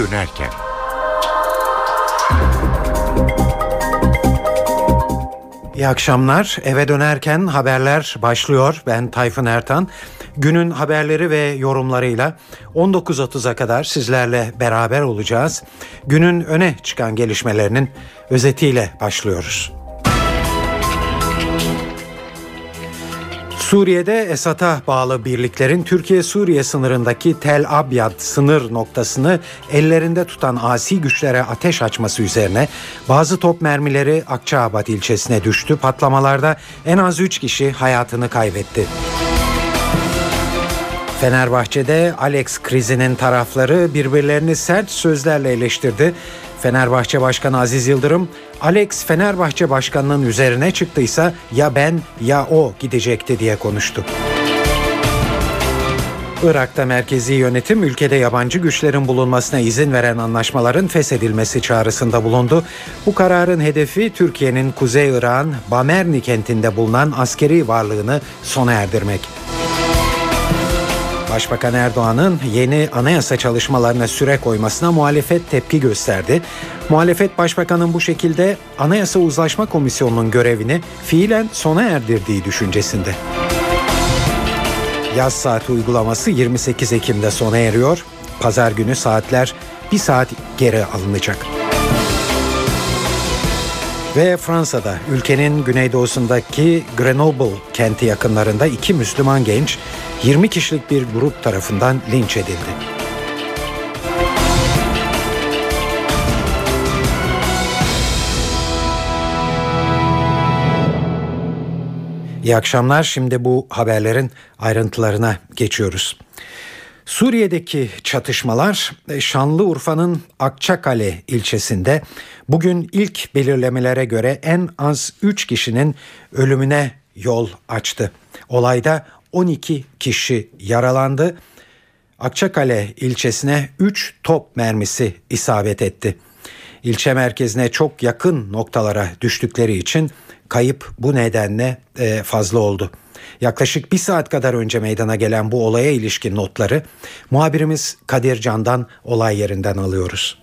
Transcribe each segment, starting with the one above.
dönerken. İyi akşamlar. Eve dönerken haberler başlıyor. Ben Tayfun Ertan. Günün haberleri ve yorumlarıyla 19.30'a kadar sizlerle beraber olacağız. Günün öne çıkan gelişmelerinin özetiyle başlıyoruz. Suriye'de Esad'a bağlı birliklerin Türkiye-Suriye sınırındaki Tel Abyad sınır noktasını ellerinde tutan asi güçlere ateş açması üzerine bazı top mermileri Akçaabat ilçesine düştü. Patlamalarda en az 3 kişi hayatını kaybetti. Fenerbahçe'de Alex krizinin tarafları birbirlerini sert sözlerle eleştirdi. Fenerbahçe Başkanı Aziz Yıldırım, Alex Fenerbahçe Başkanı'nın üzerine çıktıysa ya ben ya o gidecekti diye konuştu. Irak'ta merkezi yönetim ülkede yabancı güçlerin bulunmasına izin veren anlaşmaların feshedilmesi çağrısında bulundu. Bu kararın hedefi Türkiye'nin Kuzey Irak'ın Bamerni kentinde bulunan askeri varlığını sona erdirmek. Başbakan Erdoğan'ın yeni anayasa çalışmalarına süre koymasına muhalefet tepki gösterdi. Muhalefet başbakanın bu şekilde Anayasa Uzlaşma Komisyonu'nun görevini fiilen sona erdirdiği düşüncesinde. Yaz saati uygulaması 28 Ekim'de sona eriyor. Pazar günü saatler bir saat geri alınacak. Ve Fransa'da ülkenin güneydoğusundaki Grenoble kenti yakınlarında iki Müslüman genç 20 kişilik bir grup tarafından linç edildi. İyi akşamlar. Şimdi bu haberlerin ayrıntılarına geçiyoruz. Suriye'deki çatışmalar e, Şanlıurfa'nın Akçakale ilçesinde bugün ilk belirlemelere göre en az 3 kişinin ölümüne yol açtı. Olayda 12 kişi yaralandı. Akçakale ilçesine 3 top mermisi isabet etti. İlçe merkezine çok yakın noktalara düştükleri için kayıp bu nedenle e, fazla oldu. Yaklaşık bir saat kadar önce meydana gelen bu olaya ilişkin notları muhabirimiz Kadir Can'dan olay yerinden alıyoruz.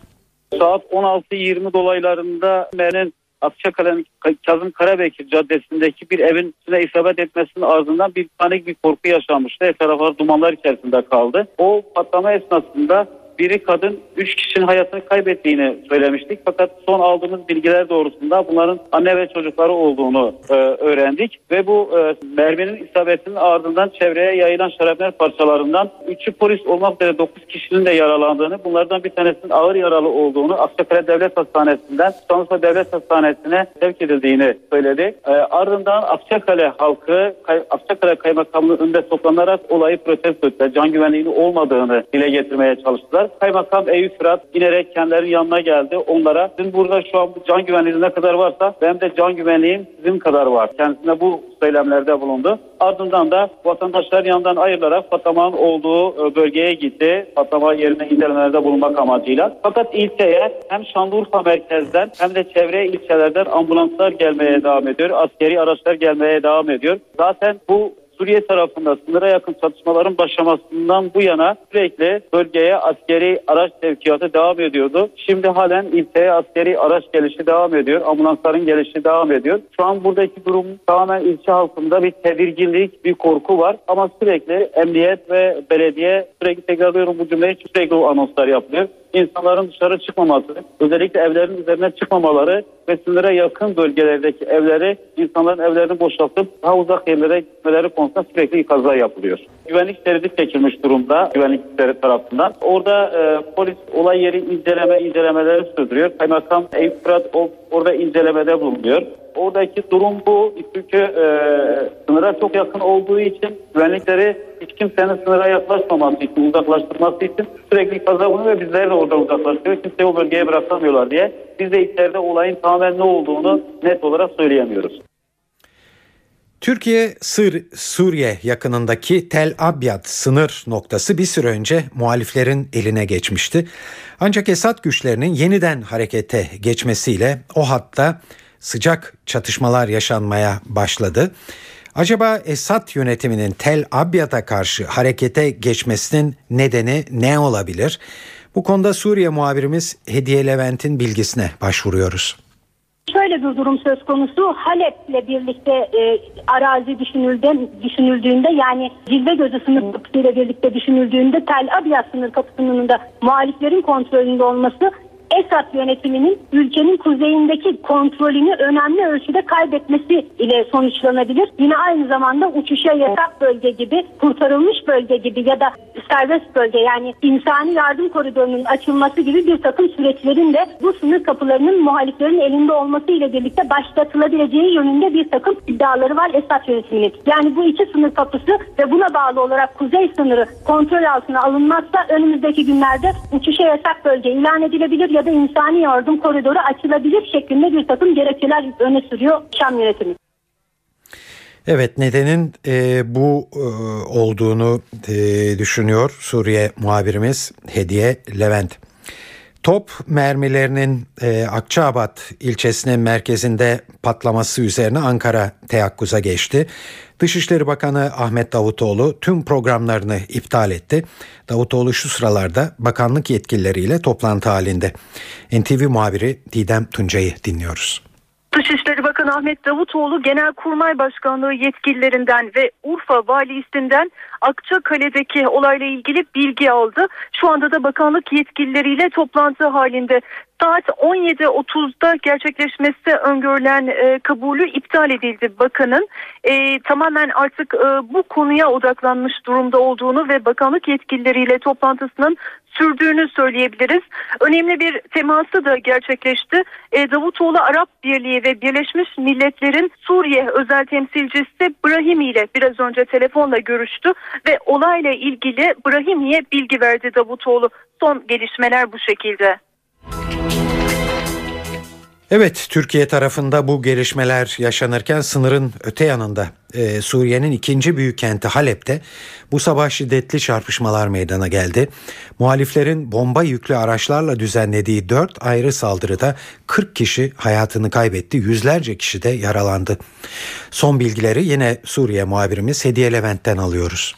Saat 16.20 dolaylarında Mer'in Akçakale'nin Kazım Karabekir Caddesi'ndeki bir evin içine isabet etmesinin ardından bir panik bir korku yaşanmıştı. Her taraflar dumanlar içerisinde kaldı. O patlama esnasında biri kadın, üç kişinin hayatını kaybettiğini söylemiştik. Fakat son aldığımız bilgiler doğrusunda bunların anne ve çocukları olduğunu e, öğrendik. Ve bu e, merminin isabetinin ardından çevreye yayılan şarapnel parçalarından üçü polis olmak üzere dokuz kişinin de yaralandığını, bunlardan bir tanesinin ağır yaralı olduğunu Akçakale Devlet Hastanesi'nden Şanlıurfa Devlet Hastanesi'ne sevk edildiğini söyledi. E, ardından Akçakale halkı Kay, Akçakale Kaymakamlığı önünde toplanarak olayı protesto ettiler. Can güvenliğinin olmadığını dile getirmeye çalıştılar. Kaymakam Eyüp Fırat inerek kendilerinin yanına geldi. Onlara sizin burada şu an can güvenliğiniz ne kadar varsa benim de can güvenliğim sizin kadar var. Kendisine bu söylemlerde bulundu. Ardından da vatandaşlar yanından ayrılarak patlamanın olduğu e, bölgeye gitti. Patlama yerine incelemelerde bulunmak amacıyla. Fakat ilçeye hem Şanlıurfa merkezden hem de çevre ilçelerden ambulanslar gelmeye devam ediyor. Askeri araçlar gelmeye devam ediyor. Zaten bu Suriye tarafında sınıra yakın çatışmaların başlamasından bu yana sürekli bölgeye askeri araç sevkiyatı devam ediyordu. Şimdi halen ilçeye askeri araç gelişi devam ediyor. Ambulansların gelişi devam ediyor. Şu an buradaki durum tamamen ilçe halkında bir tedirginlik, bir korku var. Ama sürekli emniyet ve belediye sürekli tekrarlıyorum bu cümleyi sürekli o anonslar yapılıyor insanların dışarı çıkmaması, özellikle evlerin üzerine çıkmamaları ve sınıra yakın bölgelerdeki evleri insanların evlerini boşaltıp daha uzak yerlere gitmeleri konusunda sürekli ikazlar yapılıyor. Güvenlik şeridi çekilmiş durumda güvenlikleri tarafından. Orada e, polis olay yeri inceleme incelemeleri sürdürüyor. Kaymakam Eyüp Fırat orada incelemede bulunuyor. Oradaki durum bu. Çünkü e, sınıra çok yakın olduğu için güvenlikleri hiç kimsenin sınıra yaklaşmaması için, uzaklaştırması için sürekli kaza bunu ve bizleri de orada uzaklaştırıyor. Kimseyi o bölgeye bırakamıyorlar diye. Biz de içeride olayın tamamen ne olduğunu net olarak söyleyemiyoruz. Türkiye Sır Suriye yakınındaki Tel Abyad sınır noktası bir süre önce muhaliflerin eline geçmişti. Ancak Esad güçlerinin yeniden harekete geçmesiyle o hatta sıcak çatışmalar yaşanmaya başladı. Acaba Esad yönetiminin Tel Abyad'a karşı harekete geçmesinin nedeni ne olabilir? Bu konuda Suriye muhabirimiz Hediye Levent'in bilgisine başvuruyoruz. Şöyle bir durum söz konusu Halep'le birlikte e, arazi düşünüldüğünde, düşünüldüğünde yani Cilve Gözü sınır kapısıyla birlikte düşünüldüğünde Tel Abyad sınır kapısının da muhaliflerin kontrolünde olması Esad yönetiminin ülkenin kuzeyindeki kontrolünü önemli ölçüde kaybetmesi ile sonuçlanabilir. Yine aynı zamanda uçuşa yasak bölge gibi, kurtarılmış bölge gibi ya da serbest bölge yani insani yardım koridorunun açılması gibi bir takım süreçlerin de bu sınır kapılarının muhaliflerin elinde olması ile birlikte başlatılabileceği yönünde bir takım iddiaları var Esad yönetiminin. Yani bu iki sınır kapısı ve buna bağlı olarak kuzey sınırı kontrol altına alınmazsa önümüzdeki günlerde uçuşa yasak bölge ilan edilebilir ya da insani yardım koridoru açılabilir şeklinde bir takım gerekçeler öne sürüyor Şam yönetimi. Evet nedenin e, bu e, olduğunu e, düşünüyor Suriye muhabirimiz Hediye Levent. Top mermilerinin e, Akçaabat ilçesinin merkezinde patlaması üzerine Ankara teyakkuza geçti. Dışişleri Bakanı Ahmet Davutoğlu tüm programlarını iptal etti. Davutoğlu şu sıralarda bakanlık yetkilileriyle toplantı halinde. NTV muhabiri Didem Tuncay'ı dinliyoruz. Dışişleri Bakanı Ahmet Davutoğlu Genelkurmay Başkanlığı yetkililerinden ve Urfa valisinden Akçakale'deki olayla ilgili bilgi aldı. Şu anda da bakanlık yetkilileriyle toplantı halinde. Saat 17.30'da gerçekleşmesi öngörülen e, kabulü iptal edildi bakanın. E, tamamen artık e, bu konuya odaklanmış durumda olduğunu ve bakanlık yetkilileriyle toplantısının sürdüğünü söyleyebiliriz. Önemli bir teması da gerçekleşti. E, Davutoğlu Arap Birliği ve Birleşmiş Milletler'in Suriye özel temsilcisi Brahim ile biraz önce telefonla görüştü ve olayla ilgili Brahimi'ye bilgi verdi Davutoğlu. Son gelişmeler bu şekilde. Evet Türkiye tarafında bu gelişmeler yaşanırken sınırın öte yanında e, Suriye'nin ikinci büyük kenti Halep'te bu sabah şiddetli çarpışmalar meydana geldi. Muhaliflerin bomba yüklü araçlarla düzenlediği dört ayrı saldırıda 40 kişi hayatını kaybetti, yüzlerce kişi de yaralandı. Son bilgileri yine Suriye muhabirimiz Hediye Levent'ten alıyoruz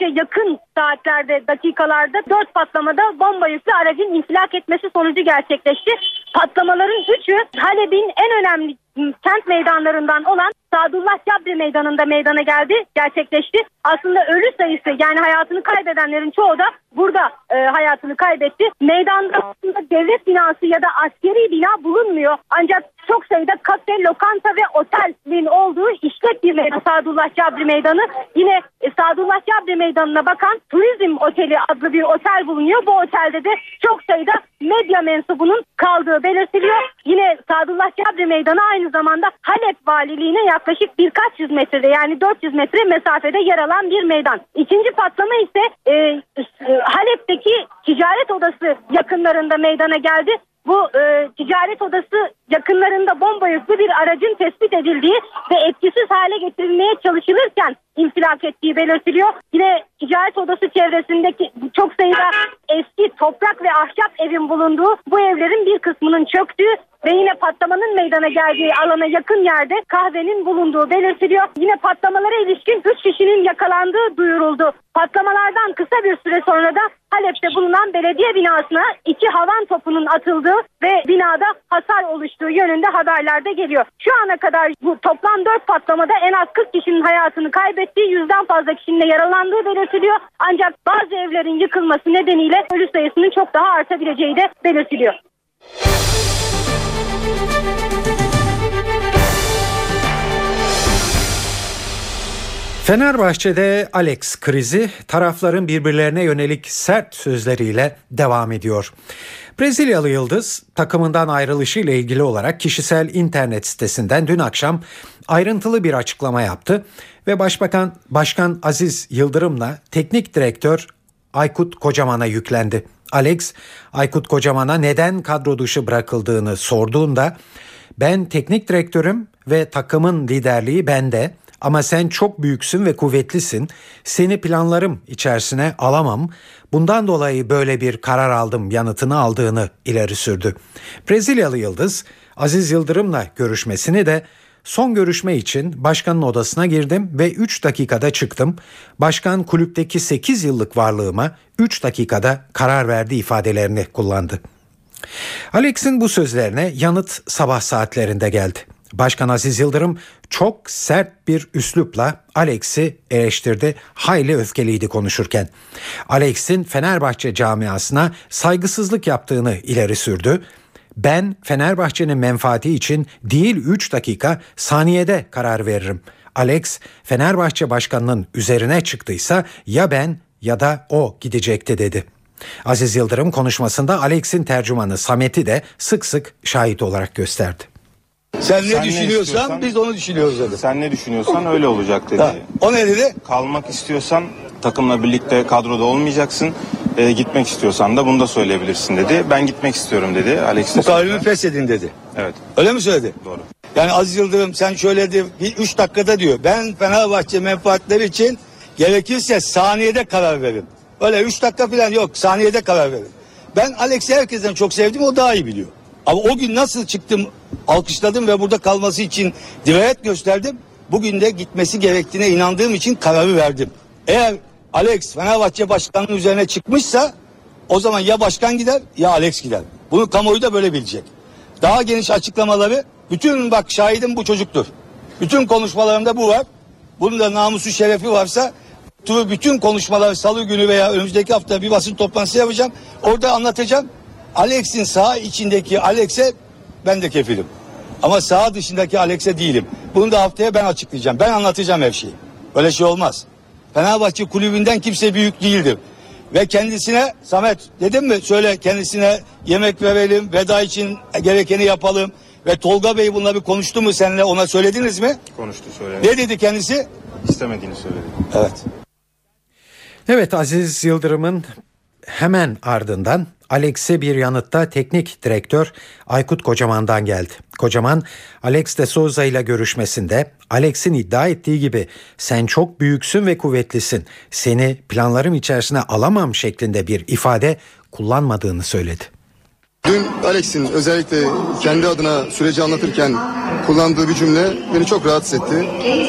oldukça yakın saatlerde, dakikalarda dört patlamada bomba yüklü aracın infilak etmesi sonucu gerçekleşti. Patlamaların üçü Halep'in en önemli kent meydanlarından olan Sadullah Cabri Meydanı'nda meydana geldi, gerçekleşti. Aslında ölü sayısı yani hayatını kaybedenlerin çoğu da burada e, hayatını kaybetti. Meydanda aslında devlet binası ya da askeri bina bulunmuyor. Ancak çok sayıda kafe, lokanta ve otelin olduğu işlek bir meydan Sadullah Cabri Meydanı. Yine Sadullah Cabri Meydanı'na bakan Turizm Oteli adlı bir otel bulunuyor. Bu otelde de çok sayıda medya mensubunun kaldığı belirtiliyor. Yine Sadullah Cabri Meydanı aynı zamanda Halep Valiliğine yaklaşık birkaç yüz metrede yani 400 metre mesafede yer alan bir meydan. İkinci patlama ise e, e, Halep'teki ticaret odası yakınlarında meydana geldi. Bu e, ticaret odası yakınlarında bomba yüklü bir aracın tespit edildiği ve etkisiz hale getirilmeye çalışılırken infilak ettiği belirtiliyor. Yine ticaret odası çevresindeki çok sayıda eski toprak ve ahşap evin bulunduğu bu evlerin bir kısmının çöktüğü ve yine patlamanın meydana geldiği alana yakın yerde kahvenin bulunduğu belirtiliyor. Yine patlamalara ilişkin 3 kişinin yakalandığı duyuruldu. Patlamalardan kısa bir süre sonra da Halep'te bulunan belediye binasına iki havan topunun atıldığı ve binada hasar oluştuğu yönünde haberlerde geliyor. Şu ana kadar bu toplam 4 patlamada en az 40 kişinin hayatını kaybettiği yüzden fazla kişinin de yaralandığı belirtiliyor. Ancak bazı evlerin yıkılması nedeniyle ölü sayısının çok daha artabileceği de belirtiliyor. Fenerbahçe'de Alex krizi tarafların birbirlerine yönelik sert sözleriyle devam ediyor. Brezilyalı yıldız takımından ayrılışı ile ilgili olarak kişisel internet sitesinden dün akşam ayrıntılı bir açıklama yaptı ve Başbakan Başkan Aziz Yıldırım'la teknik direktör Aykut Kocaman'a yüklendi. Alex Aykut Kocaman'a neden kadro dışı bırakıldığını sorduğunda ben teknik direktörüm ve takımın liderliği bende. Ama sen çok büyüksün ve kuvvetlisin. Seni planlarım içerisine alamam. Bundan dolayı böyle bir karar aldım yanıtını aldığını ileri sürdü. Brezilyalı Yıldız Aziz Yıldırım'la görüşmesini de Son görüşme için başkanın odasına girdim ve 3 dakikada çıktım. Başkan kulüpteki 8 yıllık varlığıma 3 dakikada karar verdi ifadelerini kullandı. Alex'in bu sözlerine yanıt sabah saatlerinde geldi. Başkan Aziz Yıldırım çok sert bir üslupla Alex'i eleştirdi. Hayli öfkeliydi konuşurken. Alex'in Fenerbahçe camiasına saygısızlık yaptığını ileri sürdü. Ben Fenerbahçe'nin menfaati için değil 3 dakika saniyede karar veririm. Alex Fenerbahçe başkanının üzerine çıktıysa ya ben ya da o gidecekti dedi. Aziz Yıldırım konuşmasında Alex'in tercümanı Samet'i de sık sık şahit olarak gösterdi. Sen ne Sen düşünüyorsan ne biz onu düşünüyoruz dedi. Sen ne düşünüyorsan öyle olacak dedi. Ha, o ne dedi? Kalmak istiyorsan takımla birlikte kadroda olmayacaksın. E, gitmek istiyorsan da bunu da söyleyebilirsin dedi. Ben gitmek istiyorum dedi. Alex Bu kalbimi feshedin dedi. Evet. Öyle mi söyledi? Doğru. Yani Aziz Yıldırım sen şöyle de bir üç dakikada diyor. Ben Fenerbahçe menfaatleri için gerekirse saniyede karar verin. Öyle üç dakika falan yok saniyede karar verin. Ben Alex'i herkesten çok sevdim o daha iyi biliyor. Ama o gün nasıl çıktım alkışladım ve burada kalması için dirayet gösterdim. Bugün de gitmesi gerektiğine inandığım için kararı verdim. Eğer Alex Fenerbahçe başkanının üzerine çıkmışsa o zaman ya başkan gider ya Alex gider. Bunu kamuoyu da böyle bilecek. Daha geniş açıklamaları bütün bak şahidim bu çocuktur. Bütün konuşmalarımda bu var. Bunun da namusu şerefi varsa bütün konuşmaları salı günü veya önümüzdeki hafta bir basın toplantısı yapacağım. Orada anlatacağım. Alex'in sağ içindeki Alex'e ben de kefilim. Ama sağ dışındaki Alex'e değilim. Bunu da haftaya ben açıklayacağım. Ben anlatacağım her şeyi. Böyle şey olmaz. Fenerbahçe kulübünden kimse büyük değildir. Ve kendisine Samet dedim mi söyle kendisine yemek verelim veda için gerekeni yapalım. Ve Tolga Bey bununla bir konuştu mu seninle ona söylediniz mi? Konuştu söyledi. Ne dedi kendisi? İstemediğini söyledi. Evet. Evet Aziz Yıldırım'ın hemen ardından Alex'e bir yanıtta teknik direktör Aykut Kocaman'dan geldi. Kocaman, Alex de Souza ile görüşmesinde Alex'in iddia ettiği gibi sen çok büyüksün ve kuvvetlisin, seni planlarım içerisine alamam şeklinde bir ifade kullanmadığını söyledi. Dün Alex'in özellikle kendi adına süreci anlatırken kullandığı bir cümle beni çok rahatsız etti.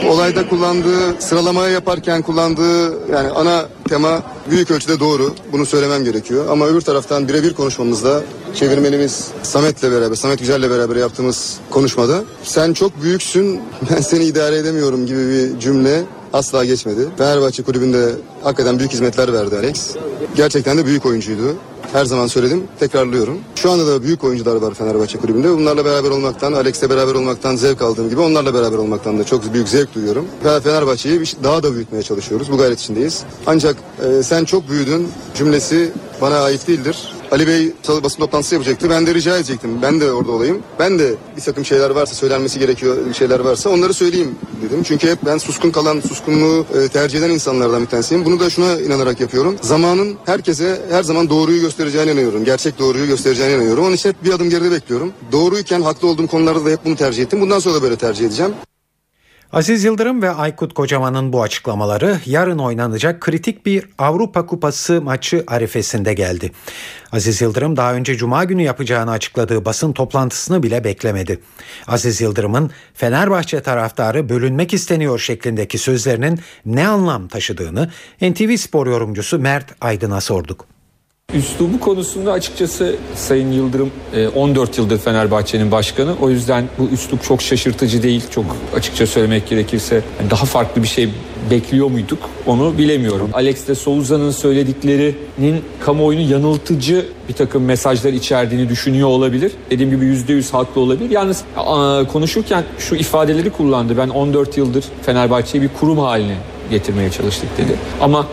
Olayda kullandığı, sıralamaya yaparken kullandığı yani ana tema büyük ölçüde doğru. Bunu söylemem gerekiyor. Ama öbür taraftan birebir konuşmamızda çevirmenimiz Samet'le beraber, Samet Güzel'le beraber yaptığımız konuşmada sen çok büyüksün, ben seni idare edemiyorum gibi bir cümle asla geçmedi. Fenerbahçe kulübünde hakikaten büyük hizmetler verdi Alex. Gerçekten de büyük oyuncuydu. Her zaman söyledim, tekrarlıyorum. Şu anda da büyük oyuncular var Fenerbahçe kulübünde. Bunlarla beraber olmaktan, Alex'le beraber olmaktan zevk aldığım gibi onlarla beraber olmaktan da çok büyük zevk duyuyorum. Fenerbahçe'yi daha da büyütmeye çalışıyoruz. Bu gayret içindeyiz. Ancak e, sen çok büyüdün cümlesi bana ait değildir. Ali Bey basın toplantısı yapacaktı. Ben de rica edecektim. Ben de orada olayım. Ben de bir takım şeyler varsa, söylenmesi gerekiyor şeyler varsa onları söyleyeyim dedim. Çünkü hep ben suskun kalan, suskunluğu e, tercih eden insanlardan bir tanesiyim. Bunu da şuna inanarak yapıyorum. Zamanın herkese her zaman doğruyu göstereceğine inanıyorum. Gerçek doğruyu göstereceğine inanıyorum. Onun için hep bir adım geride bekliyorum. Doğruyken haklı olduğum konularda da hep bunu tercih ettim. Bundan sonra da böyle tercih edeceğim. Aziz Yıldırım ve Aykut Kocaman'ın bu açıklamaları yarın oynanacak kritik bir Avrupa Kupası maçı arifesinde geldi. Aziz Yıldırım daha önce cuma günü yapacağını açıkladığı basın toplantısını bile beklemedi. Aziz Yıldırım'ın Fenerbahçe taraftarı bölünmek isteniyor şeklindeki sözlerinin ne anlam taşıdığını NTV Spor yorumcusu Mert Aydın'a sorduk. Üslubu konusunda açıkçası Sayın Yıldırım 14 e, yıldır Fenerbahçe'nin başkanı. O yüzden bu üslup çok şaşırtıcı değil. Çok açıkça söylemek gerekirse daha farklı bir şey bekliyor muyduk onu bilemiyorum. Alex de Souza'nın söylediklerinin kamuoyunu yanıltıcı bir takım mesajlar içerdiğini düşünüyor olabilir. Dediğim gibi yüzde yüz haklı olabilir. Yalnız konuşurken şu ifadeleri kullandı. Ben 14 yıldır Fenerbahçe'yi bir kurum haline getirmeye çalıştık dedi. Ama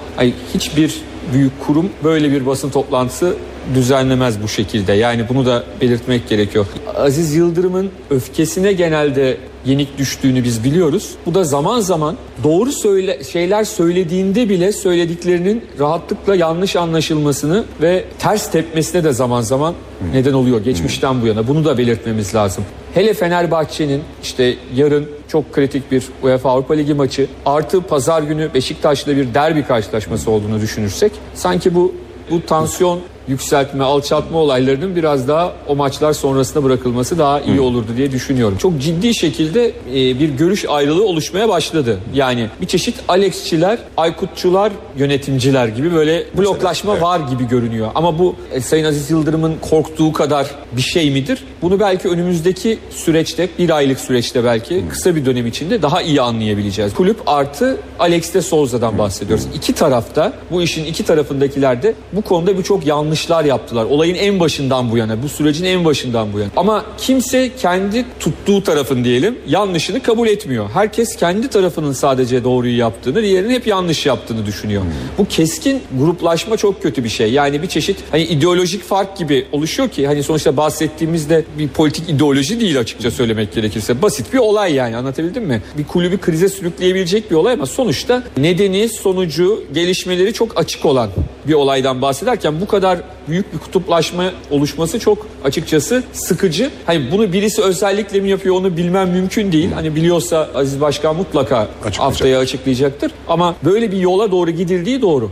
hiçbir büyük kurum böyle bir basın toplantısı düzenlemez bu şekilde. Yani bunu da belirtmek gerekiyor. Aziz Yıldırım'ın öfkesine genelde yenik düştüğünü biz biliyoruz. Bu da zaman zaman doğru söyle şeyler söylediğinde bile söylediklerinin rahatlıkla yanlış anlaşılmasını ve ters tepmesine de zaman zaman neden oluyor geçmişten bu yana. Bunu da belirtmemiz lazım. Hele Fenerbahçe'nin işte yarın çok kritik bir UEFA Avrupa Ligi maçı artı pazar günü Beşiktaş'la bir derbi karşılaşması olduğunu düşünürsek sanki bu bu tansiyon yükseltme, alçaltma olaylarının biraz daha o maçlar sonrasında bırakılması daha iyi olurdu diye düşünüyorum. Çok ciddi şekilde e, bir görüş ayrılığı oluşmaya başladı. Yani bir çeşit Alexçiler, Aykutçular, yönetimciler gibi böyle bloklaşma var gibi görünüyor. Ama bu e, Sayın Aziz Yıldırım'ın korktuğu kadar bir şey midir? Bunu belki önümüzdeki süreçte, bir aylık süreçte belki kısa bir dönem içinde daha iyi anlayabileceğiz. Kulüp artı Alex de Souza'dan bahsediyoruz. İki tarafta, bu işin iki tarafındakiler de bu konuda birçok yanlışlar yaptılar. Olayın en başından bu yana, bu sürecin en başından bu yana. Ama kimse kendi tuttuğu tarafın diyelim yanlışını kabul etmiyor. Herkes kendi tarafının sadece doğruyu yaptığını, diğerinin hep yanlış yaptığını düşünüyor. Bu keskin gruplaşma çok kötü bir şey. Yani bir çeşit hani ideolojik fark gibi oluşuyor ki hani sonuçta bahsettiğimizde bir politik ideoloji değil açıkça söylemek gerekirse. Basit bir olay yani anlatabildim mi? Bir kulübü krize sürükleyebilecek bir olay ama sonuçta nedeni, sonucu, gelişmeleri çok açık olan bir olaydan bahsederken bu kadar büyük bir kutuplaşma oluşması çok açıkçası sıkıcı. Hani bunu birisi özellikle mi yapıyor onu bilmem mümkün değil. Hani biliyorsa Aziz Başkan mutlaka haftaya açıklayacaktır. Ama böyle bir yola doğru gidildiği doğru.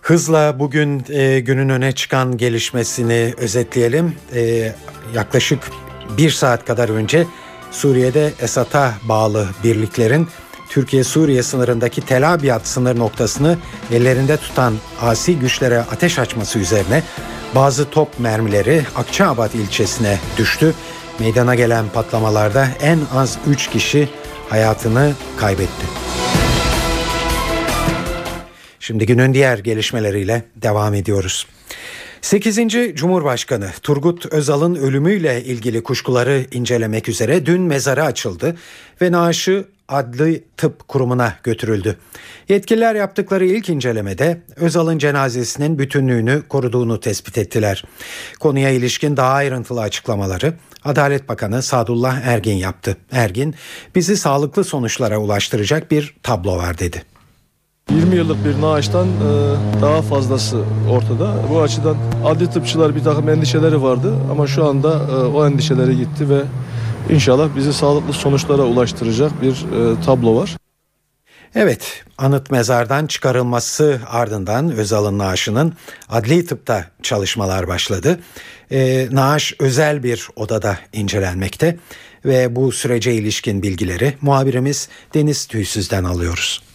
Hızla bugün e, günün öne çıkan gelişmesini özetleyelim. E, yaklaşık bir saat kadar önce Suriye'de Esad'a bağlı birliklerin Türkiye-Suriye sınırındaki Tel Abyad sınır noktasını ellerinde tutan asi güçlere ateş açması üzerine bazı top mermileri Akçaabat ilçesine düştü. Meydana gelen patlamalarda en az 3 kişi hayatını kaybetti. Şimdi günün diğer gelişmeleriyle devam ediyoruz. 8. Cumhurbaşkanı Turgut Özal'ın ölümüyle ilgili kuşkuları incelemek üzere dün mezarı açıldı ve naaşı Adli Tıp Kurumu'na götürüldü. Yetkililer yaptıkları ilk incelemede Özal'ın cenazesinin bütünlüğünü koruduğunu tespit ettiler. Konuya ilişkin daha ayrıntılı açıklamaları Adalet Bakanı Sadullah Ergin yaptı. Ergin, bizi sağlıklı sonuçlara ulaştıracak bir tablo var dedi. 20 yıllık bir naaştan e, daha fazlası ortada. Bu açıdan adli tıpçılar bir takım endişeleri vardı ama şu anda e, o endişeleri gitti ve inşallah bizi sağlıklı sonuçlara ulaştıracak bir e, tablo var. Evet, anıt mezardan çıkarılması ardından Özal'ın naaşının adli tıpta çalışmalar başladı. E, naaş özel bir odada incelenmekte ve bu sürece ilişkin bilgileri muhabirimiz Deniz Tüysüz'den alıyoruz.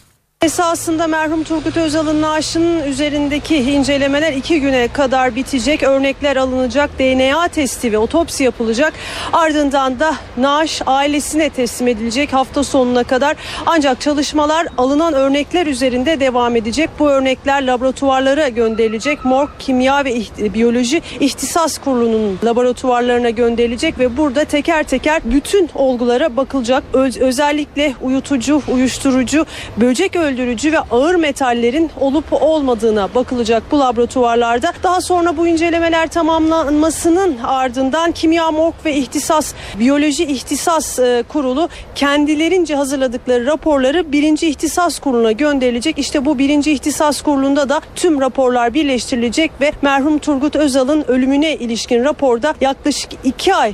Esasında merhum Turgut Özal'ın naaşının üzerindeki incelemeler iki güne kadar bitecek. Örnekler alınacak, DNA testi ve otopsi yapılacak. Ardından da naaş ailesine teslim edilecek hafta sonuna kadar. Ancak çalışmalar alınan örnekler üzerinde devam edecek. Bu örnekler laboratuvarlara gönderilecek. Morg Kimya ve Biyoloji İhtisas Kurulu'nun laboratuvarlarına gönderilecek ve burada teker teker bütün olgulara bakılacak. Öz özellikle uyutucu, uyuşturucu, böcek öldürücü öldürücü ve ağır metallerin olup olmadığına bakılacak bu laboratuvarlarda. Daha sonra bu incelemeler tamamlanmasının ardından Kimya Morg ve İhtisas Biyoloji İhtisas e, Kurulu kendilerince hazırladıkları raporları birinci İhtisas Kurulu'na gönderilecek. İşte bu birinci İhtisas Kurulu'nda da tüm raporlar birleştirilecek ve merhum Turgut Özal'ın ölümüne ilişkin raporda yaklaşık iki ay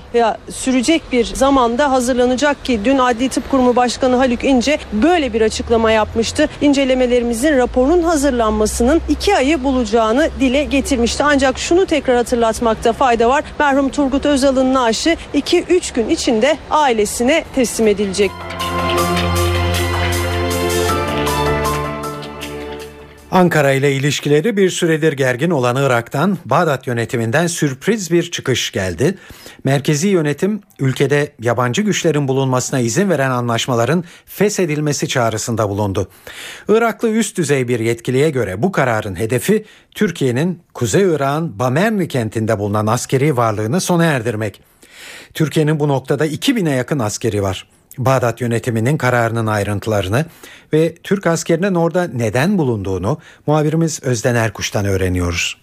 sürecek bir zamanda hazırlanacak ki dün Adli Tıp Kurumu Başkanı Haluk İnce böyle bir açıklama yapmıştı incelemelerimizin raporun hazırlanmasının iki ayı bulacağını dile getirmişti. Ancak şunu tekrar hatırlatmakta fayda var. Merhum Turgut Özal'ın naaşı 2-3 gün içinde ailesine teslim edilecek. Ankara ile ilişkileri bir süredir gergin olan Irak'tan Bağdat yönetiminden sürpriz bir çıkış geldi. Merkezi yönetim ülkede yabancı güçlerin bulunmasına izin veren anlaşmaların feshedilmesi çağrısında bulundu. Iraklı üst düzey bir yetkiliye göre bu kararın hedefi Türkiye'nin Kuzey Irak'ın Bamerni kentinde bulunan askeri varlığını sona erdirmek. Türkiye'nin bu noktada 2000'e yakın askeri var. Bağdat yönetiminin kararının ayrıntılarını ve Türk askerinin orada neden bulunduğunu muhabirimiz Özden Erkuş'tan öğreniyoruz.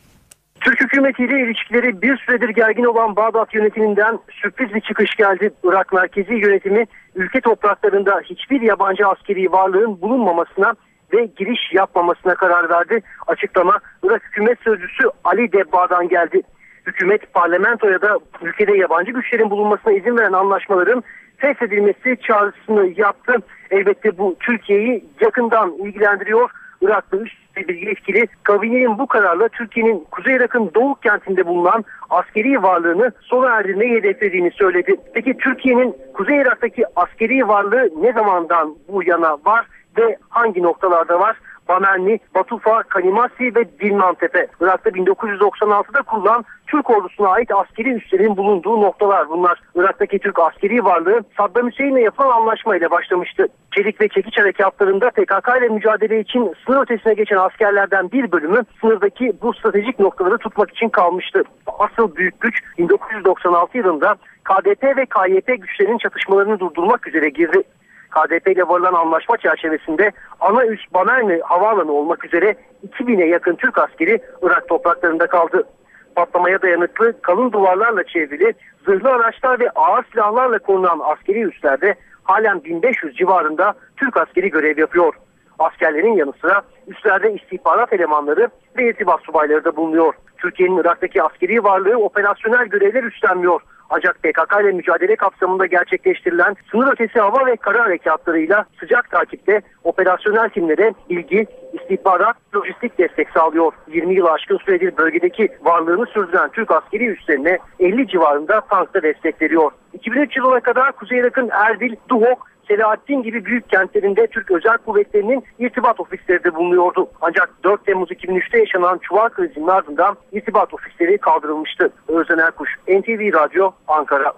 Türk hükümetiyle ilişkileri bir süredir gergin olan Bağdat yönetiminden sürpriz bir çıkış geldi. Irak merkezi yönetimi ülke topraklarında hiçbir yabancı askeri varlığın bulunmamasına ve giriş yapmamasına karar verdi. Açıklama Irak hükümet sözcüsü Ali Debba'dan geldi. Hükümet parlamentoya da ülkede yabancı güçlerin bulunmasına izin veren anlaşmaların feshedilmesi çağrısını yaptı. Elbette bu Türkiye'yi yakından ilgilendiriyor. Iraklı üst bir yetkili kabinenin bu kararla Türkiye'nin Kuzey Irak'ın doğu kentinde bulunan askeri varlığını sona erdirmeyi hedeflediğini söyledi. Peki Türkiye'nin Kuzey Irak'taki askeri varlığı ne zamandan bu yana var ve hangi noktalarda var? Bamenli, Batufa, Kanimasi ve Dilmantepe. Irak'ta 1996'da kurulan Türk ordusuna ait askeri üslerin bulunduğu noktalar bunlar. Irak'taki Türk askeri varlığı Saddam Hüseyin'le yapılan anlaşmayla başlamıştı. Çelik ve çekiç harekatlarında PKK ile mücadele için sınır ötesine geçen askerlerden bir bölümü sınırdaki bu stratejik noktaları tutmak için kalmıştı. Asıl büyük güç 1996 yılında KDP ve KYP güçlerinin çatışmalarını durdurmak üzere girdi. KDP ile varılan anlaşma çerçevesinde ana üs Bamerni havaalanı olmak üzere 2000'e yakın Türk askeri Irak topraklarında kaldı. Patlamaya dayanıklı kalın duvarlarla çevrili zırhlı araçlar ve ağır silahlarla korunan askeri üslerde halen 1500 civarında Türk askeri görev yapıyor. Askerlerin yanı sıra üstlerde istihbarat elemanları ve irtibat subayları da bulunuyor. Türkiye'nin Irak'taki askeri varlığı operasyonel görevler üstlenmiyor. Ancak PKK ile mücadele kapsamında gerçekleştirilen sınır ötesi hava ve kara harekatlarıyla sıcak takipte operasyonel timlere bilgi, istihbarat, lojistik destek sağlıyor. 20 yıl aşkın süredir bölgedeki varlığını sürdüren Türk askeri üslerine 50 civarında tankta destek veriyor. 2003 yılına kadar Kuzey Irak'ın Erbil, Duhok, Selahattin gibi büyük kentlerinde Türk Özel Kuvvetleri'nin irtibat ofisleri de bulunuyordu. Ancak 4 Temmuz 2003'te yaşanan çuval krizinin ardından irtibat ofisleri kaldırılmıştı. Özden Erkuş, NTV Radyo, Ankara.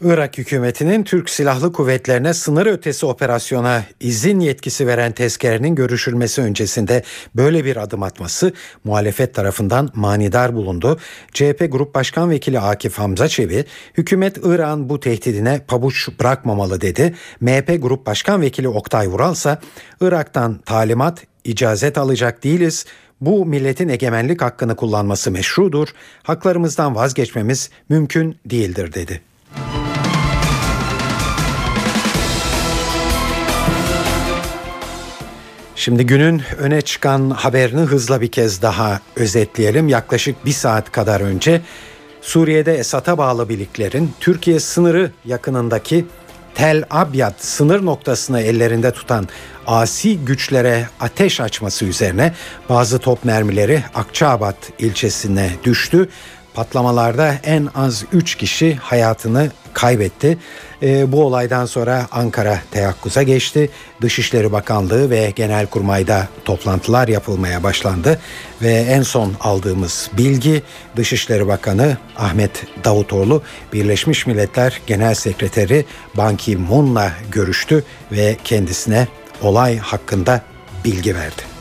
Irak hükümetinin Türk Silahlı Kuvvetlerine sınır ötesi operasyona izin yetkisi veren tezkerenin görüşülmesi öncesinde böyle bir adım atması muhalefet tarafından manidar bulundu. CHP Grup Başkan Vekili Akif Hamza Çebi, hükümet İran bu tehdidine pabuç bırakmamalı dedi. MHP Grup Başkan Vekili Oktay Vural ise Irak'tan talimat, icazet alacak değiliz, bu milletin egemenlik hakkını kullanması meşrudur, haklarımızdan vazgeçmemiz mümkün değildir dedi. Şimdi günün öne çıkan haberini hızla bir kez daha özetleyelim. Yaklaşık bir saat kadar önce Suriye'de Esad'a bağlı birliklerin Türkiye sınırı yakınındaki Tel Abyad sınır noktasını ellerinde tutan asi güçlere ateş açması üzerine bazı top mermileri Akçaabat ilçesine düştü. Patlamalarda en az 3 kişi hayatını kaybetti. E, bu olaydan sonra Ankara teyakkuza geçti. Dışişleri Bakanlığı ve Genelkurmay'da toplantılar yapılmaya başlandı. Ve en son aldığımız bilgi Dışişleri Bakanı Ahmet Davutoğlu Birleşmiş Milletler Genel Sekreteri Ban Ki-moon'la görüştü ve kendisine olay hakkında bilgi verdi.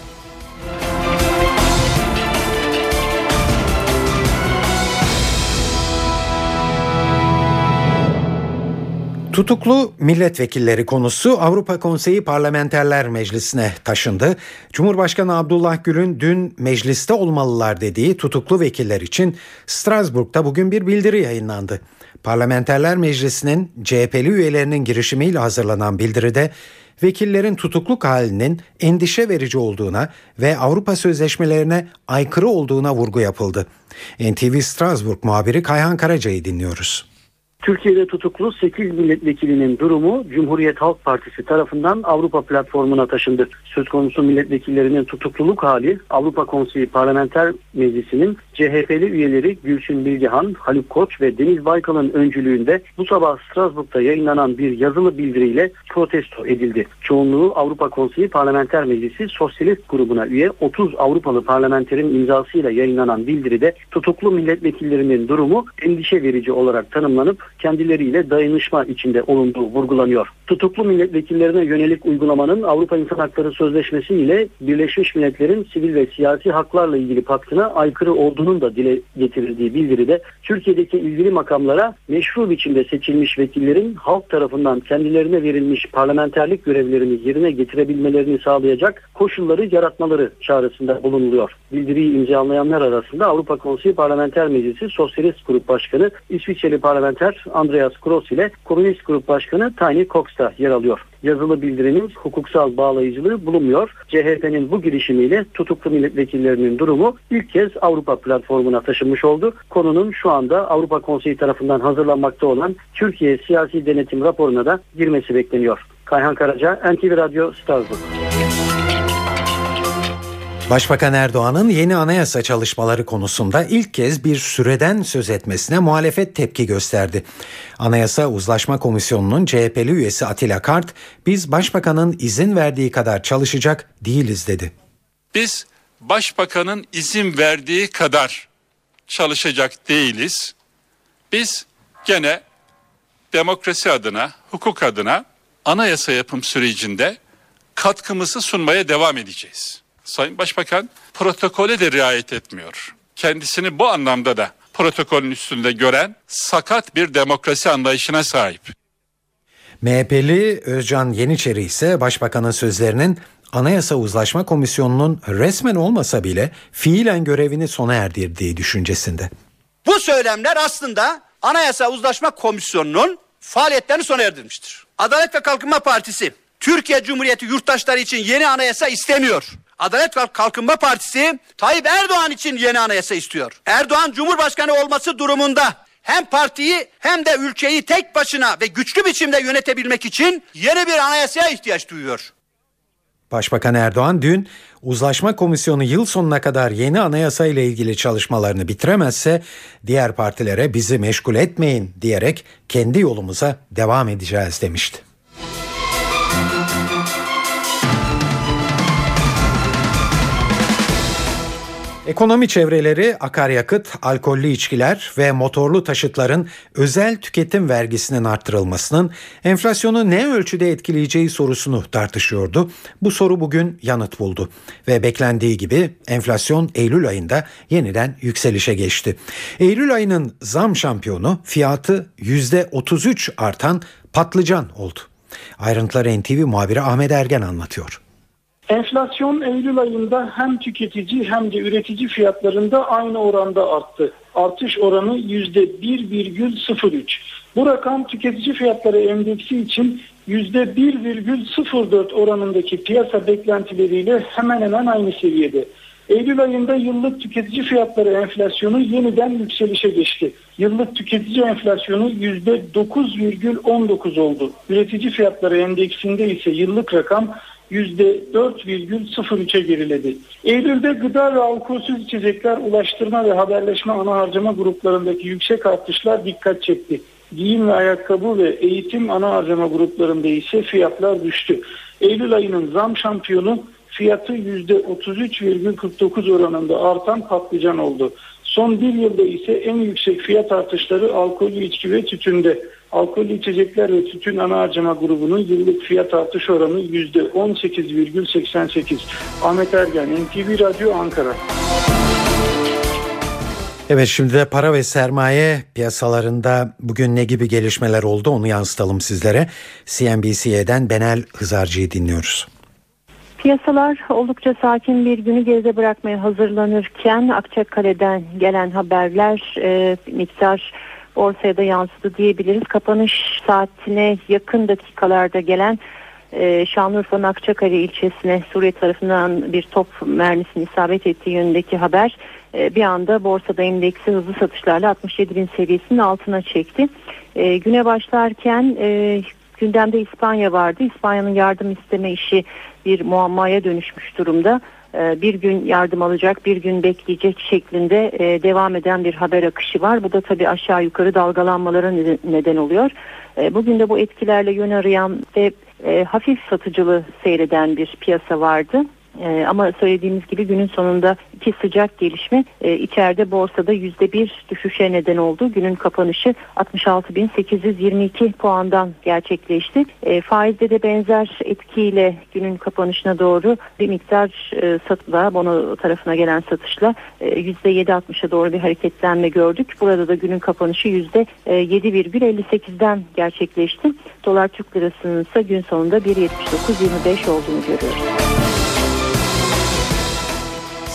Tutuklu milletvekilleri konusu Avrupa Konseyi Parlamenterler Meclisi'ne taşındı. Cumhurbaşkanı Abdullah Gül'ün dün mecliste olmalılar dediği tutuklu vekiller için Strasbourg'da bugün bir bildiri yayınlandı. Parlamenterler Meclisi'nin CHP'li üyelerinin girişimiyle hazırlanan bildiride vekillerin tutukluk halinin endişe verici olduğuna ve Avrupa sözleşmelerine aykırı olduğuna vurgu yapıldı. NTV Strasbourg muhabiri Kayhan Karaca'yı dinliyoruz. Türkiye'de tutuklu 8 milletvekilinin durumu Cumhuriyet Halk Partisi tarafından Avrupa platformuna taşındı. Söz konusu milletvekillerinin tutukluluk hali Avrupa Konseyi Parlamenter Meclisi'nin CHP'li üyeleri Gülşin Bilgehan, Haluk Koç ve Deniz Baykal'ın öncülüğünde bu sabah Strasbourg'da yayınlanan bir yazılı bildiriyle protesto edildi. Çoğunluğu Avrupa Konseyi Parlamenter Meclisi Sosyalist grubuna üye 30 Avrupalı parlamenterin imzasıyla yayınlanan bildiride tutuklu milletvekillerinin durumu endişe verici olarak tanımlanıp kendileriyle dayanışma içinde olunduğu vurgulanıyor. Tutuklu milletvekillerine yönelik uygulamanın Avrupa İnsan Hakları Sözleşmesi ile Birleşmiş Milletler'in sivil ve siyasi haklarla ilgili paktına aykırı olduğunun da dile getirildiği bildiride Türkiye'deki ilgili makamlara meşru biçimde seçilmiş vekillerin halk tarafından kendilerine verilmiş parlamenterlik görevlerini yerine getirebilmelerini sağlayacak koşulları yaratmaları çağrısında bulunuluyor. Bildiriyi imzalayanlar arasında Avrupa Konseyi Parlamenter Meclisi Sosyalist Grup Başkanı İsviçreli parlamenter Andreas Kroos ile Komünist Grup Başkanı Tiny Cox da yer alıyor. Yazılı bildirinin hukuksal bağlayıcılığı bulunmuyor. CHP'nin bu girişimiyle tutuklu milletvekillerinin durumu ilk kez Avrupa platformuna taşınmış oldu. Konunun şu anda Avrupa Konseyi tarafından hazırlanmakta olan Türkiye Siyasi Denetim raporuna da girmesi bekleniyor. Kayhan Karaca, NTV Radyo, Strasbourg. Başbakan Erdoğan'ın yeni anayasa çalışmaları konusunda ilk kez bir süreden söz etmesine muhalefet tepki gösterdi. Anayasa Uzlaşma Komisyonu'nun CHP'li üyesi Atilla Kart, biz başbakanın izin verdiği kadar çalışacak değiliz dedi. Biz başbakanın izin verdiği kadar çalışacak değiliz. Biz gene demokrasi adına, hukuk adına anayasa yapım sürecinde katkımızı sunmaya devam edeceğiz. Sayın Başbakan protokole de riayet etmiyor. Kendisini bu anlamda da protokolün üstünde gören sakat bir demokrasi anlayışına sahip. MHP'li Özcan Yeniçeri ise başbakanın sözlerinin Anayasa Uzlaşma Komisyonu'nun resmen olmasa bile fiilen görevini sona erdirdiği düşüncesinde. Bu söylemler aslında Anayasa Uzlaşma Komisyonu'nun faaliyetlerini sona erdirmiştir. Adalet ve Kalkınma Partisi Türkiye Cumhuriyeti yurttaşları için yeni anayasa istemiyor. Adalet ve Kalkınma Partisi Tayyip Erdoğan için yeni anayasa istiyor. Erdoğan Cumhurbaşkanı olması durumunda hem partiyi hem de ülkeyi tek başına ve güçlü biçimde yönetebilmek için yeni bir anayasaya ihtiyaç duyuyor. Başbakan Erdoğan dün Uzlaşma Komisyonu yıl sonuna kadar yeni anayasa ile ilgili çalışmalarını bitiremezse diğer partilere bizi meşgul etmeyin diyerek kendi yolumuza devam edeceğiz demişti. Ekonomi çevreleri akaryakıt, alkollü içkiler ve motorlu taşıtların özel tüketim vergisinin arttırılmasının enflasyonu ne ölçüde etkileyeceği sorusunu tartışıyordu. Bu soru bugün yanıt buldu ve beklendiği gibi enflasyon Eylül ayında yeniden yükselişe geçti. Eylül ayının zam şampiyonu fiyatı %33 artan patlıcan oldu. Ayrıntıları NTV muhabiri Ahmet Ergen anlatıyor. Enflasyon Eylül ayında hem tüketici hem de üretici fiyatlarında aynı oranda arttı. Artış oranı %1,03. Bu rakam tüketici fiyatları endeksi için %1,04 oranındaki piyasa beklentileriyle hemen hemen aynı seviyede. Eylül ayında yıllık tüketici fiyatları enflasyonu yeniden yükselişe geçti. Yıllık tüketici enflasyonu %9,19 oldu. Üretici fiyatları endeksinde ise yıllık rakam %4,03'e geriledi. Eylül'de gıda ve alkolsüz içecekler, ulaştırma ve haberleşme ana harcama gruplarındaki yüksek artışlar dikkat çekti. Giyim ve ayakkabı ve eğitim ana harcama gruplarında ise fiyatlar düştü. Eylül ayının zam şampiyonu fiyatı %33,49 oranında artan patlıcan oldu. Son bir yılda ise en yüksek fiyat artışları alkollü içki ve tütünde. Alkollü içecekler ve tütün ana harcama grubunun yıllık fiyat artış oranı %18,88. Ahmet Ergen, NTV Radyo Ankara. Evet şimdi de para ve sermaye piyasalarında bugün ne gibi gelişmeler oldu onu yansıtalım sizlere. CNBC'den Benel Hızarcı'yı dinliyoruz. Piyasalar oldukça sakin bir günü geride bırakmaya hazırlanırken Akçakale'den gelen haberler e, miktar borsaya da yansıdı diyebiliriz. Kapanış saatine yakın dakikalarda gelen e, Şanlıurfa'nın Akçakale ilçesine Suriye tarafından bir top mermisinin isabet ettiği yönündeki haber e, bir anda borsada endeksi hızlı satışlarla 67 bin seviyesinin altına çekti. E, güne başlarken e, gündemde İspanya vardı. İspanya'nın yardım isteme işi bir muammaya dönüşmüş durumda. E, bir gün yardım alacak, bir gün bekleyecek şeklinde e, devam eden bir haber akışı var. Bu da tabii aşağı yukarı dalgalanmalara neden oluyor. E, bugün de bu etkilerle yön arayan ve hafif satıcılı seyreden bir piyasa vardı. Ee, ama söylediğimiz gibi günün sonunda iki sıcak gelişme e, içeride borsada yüzde bir düşüşe neden oldu. Günün kapanışı 66.822 puandan gerçekleşti. E, faizde de benzer etkiyle günün kapanışına doğru bir miktar e, satışla bono tarafına gelen satışla e, yüzde 7.60'a doğru bir hareketlenme gördük. Burada da günün kapanışı yüzde 7,58'den gerçekleşti. Dolar Türk Lirası'nın ise gün sonunda 1.79.25 olduğunu görüyoruz.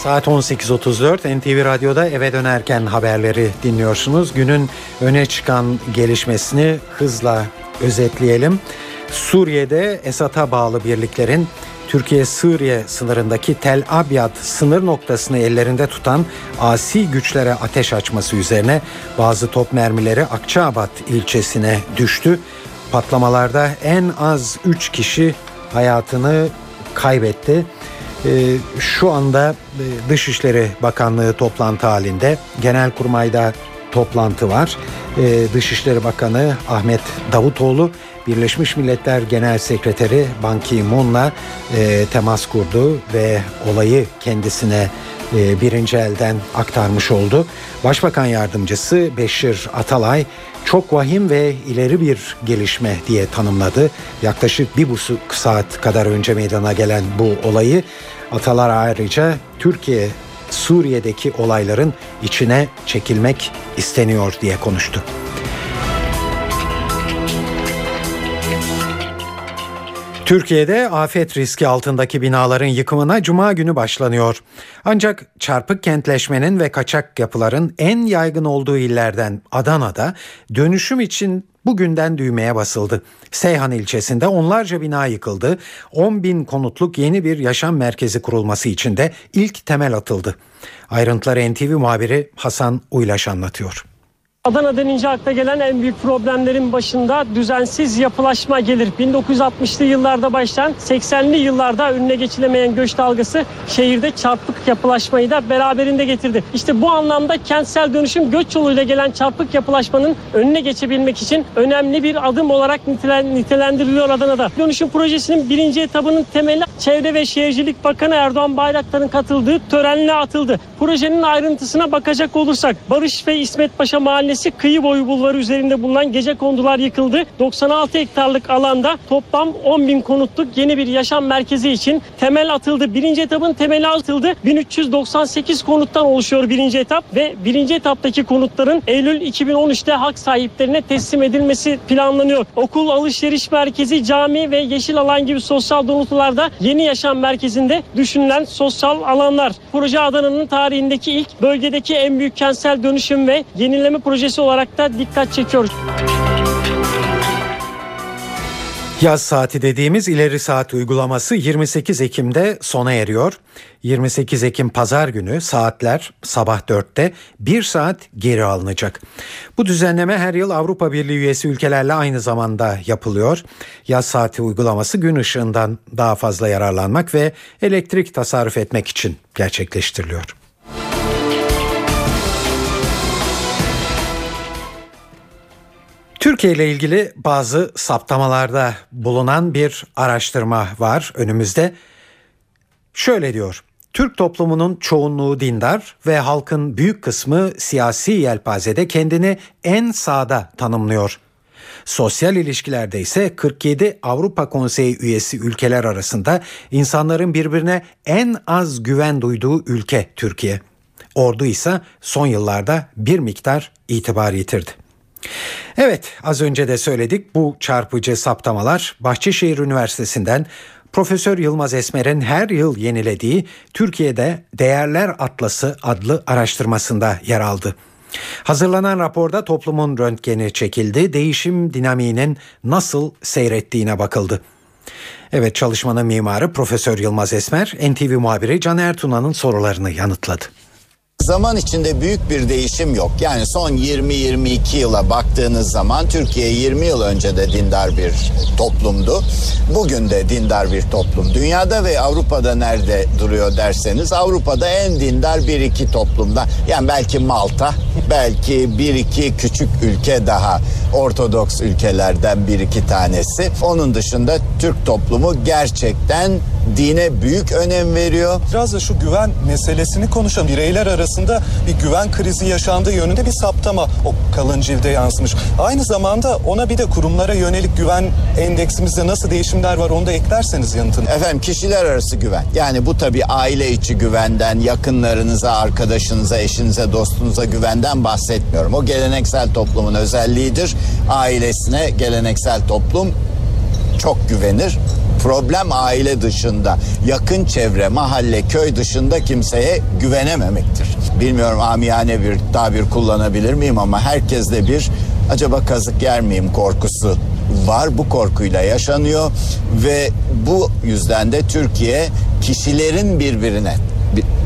Saat 18.34 NTV Radyo'da eve dönerken haberleri dinliyorsunuz. Günün öne çıkan gelişmesini hızla özetleyelim. Suriye'de Esad'a bağlı birliklerin Türkiye-Suriye sınırındaki Tel Abyad sınır noktasını ellerinde tutan asi güçlere ateş açması üzerine bazı top mermileri Akçaabat ilçesine düştü. Patlamalarda en az 3 kişi hayatını kaybetti. E, şu anda e, Dışişleri Bakanlığı toplantı halinde. Genelkurmay'da toplantı var. E, Dışişleri Bakanı Ahmet Davutoğlu Birleşmiş Milletler Genel Sekreteri Ban Ki-moon'la e, temas kurdu ve olayı kendisine e, birinci elden aktarmış oldu. Başbakan Yardımcısı Beşir Atalay çok vahim ve ileri bir gelişme diye tanımladı. Yaklaşık bir buçuk saat kadar önce meydana gelen bu olayı Atalar ayrıca Türkiye Suriye'deki olayların içine çekilmek isteniyor diye konuştu. Türkiye'de afet riski altındaki binaların yıkımına cuma günü başlanıyor. Ancak çarpık kentleşmenin ve kaçak yapıların en yaygın olduğu illerden Adana'da dönüşüm için bugünden düğmeye basıldı. Seyhan ilçesinde onlarca bina yıkıldı. 10 bin konutluk yeni bir yaşam merkezi kurulması için de ilk temel atıldı. Ayrıntıları NTV muhabiri Hasan Uylaş anlatıyor. Adana denince akla gelen en büyük problemlerin başında düzensiz yapılaşma gelir. 1960'lı yıllarda başlayan 80'li yıllarda önüne geçilemeyen göç dalgası şehirde çarpık yapılaşmayı da beraberinde getirdi. İşte bu anlamda kentsel dönüşüm göç yoluyla gelen çarpık yapılaşmanın önüne geçebilmek için önemli bir adım olarak nitelendiriliyor Adana'da. Dönüşüm projesinin birinci etabının temeli Çevre ve Şehircilik Bakanı Erdoğan Bayraktar'ın katıldığı törenle atıldı. Projenin ayrıntısına bakacak olursak Barış ve İsmet Paşa Mahallesi Mahallesi kıyı boyu bulvarı üzerinde bulunan gece kondular yıkıldı. 96 hektarlık alanda toplam 10 bin konutluk yeni bir yaşam merkezi için temel atıldı. Birinci etapın temeli atıldı. 1398 konuttan oluşuyor birinci etap ve birinci etaptaki konutların Eylül 2013'te hak sahiplerine teslim edilmesi planlanıyor. Okul, alışveriş merkezi, cami ve yeşil alan gibi sosyal donatılarda yeni yaşam merkezinde düşünülen sosyal alanlar. Proje Adana'nın tarihindeki ilk bölgedeki en büyük kentsel dönüşüm ve yenileme projesi projesi olarak da dikkat çekiyoruz. Yaz saati dediğimiz ileri saat uygulaması 28 Ekim'de sona eriyor. 28 Ekim pazar günü saatler sabah 4'te 1 saat geri alınacak. Bu düzenleme her yıl Avrupa Birliği üyesi ülkelerle aynı zamanda yapılıyor. Yaz saati uygulaması gün ışığından daha fazla yararlanmak ve elektrik tasarruf etmek için gerçekleştiriliyor. Türkiye ile ilgili bazı saptamalarda bulunan bir araştırma var önümüzde. Şöyle diyor. Türk toplumunun çoğunluğu dindar ve halkın büyük kısmı siyasi yelpazede kendini en sağda tanımlıyor. Sosyal ilişkilerde ise 47 Avrupa Konseyi üyesi ülkeler arasında insanların birbirine en az güven duyduğu ülke Türkiye. Ordu ise son yıllarda bir miktar itibar yitirdi. Evet az önce de söyledik bu çarpıcı saptamalar Bahçeşehir Üniversitesi'nden Profesör Yılmaz Esmer'in her yıl yenilediği Türkiye'de Değerler Atlası adlı araştırmasında yer aldı. Hazırlanan raporda toplumun röntgeni çekildi, değişim dinamiğinin nasıl seyrettiğine bakıldı. Evet çalışmanın mimarı Profesör Yılmaz Esmer, NTV muhabiri Can Ertuna'nın sorularını yanıtladı. Zaman içinde büyük bir değişim yok. Yani son 20-22 yıla baktığınız zaman Türkiye 20 yıl önce de dindar bir toplumdu. Bugün de dindar bir toplum. Dünyada ve Avrupa'da nerede duruyor derseniz Avrupa'da en dindar bir iki toplumda. Yani belki Malta, belki bir iki küçük ülke daha Ortodoks ülkelerden bir iki tanesi. Onun dışında Türk toplumu gerçekten dine büyük önem veriyor. Biraz da şu güven meselesini konuşan bireyler arasında bir güven krizi yaşandığı yönünde bir saptama o kalın cilde yansımış. Aynı zamanda ona bir de kurumlara yönelik güven endeksimizde nasıl değişimler var onu da eklerseniz yanıtını. Efendim kişiler arası güven. Yani bu tabii aile içi güvenden, yakınlarınıza, arkadaşınıza, eşinize, dostunuza güvenden bahsetmiyorum. O geleneksel toplumun özelliğidir. Ailesine geleneksel toplum çok güvenir problem aile dışında, yakın çevre, mahalle, köy dışında kimseye güvenememektir. Bilmiyorum amiyane bir tabir kullanabilir miyim ama herkeste bir acaba kazık yer miyim korkusu var. Bu korkuyla yaşanıyor ve bu yüzden de Türkiye kişilerin birbirine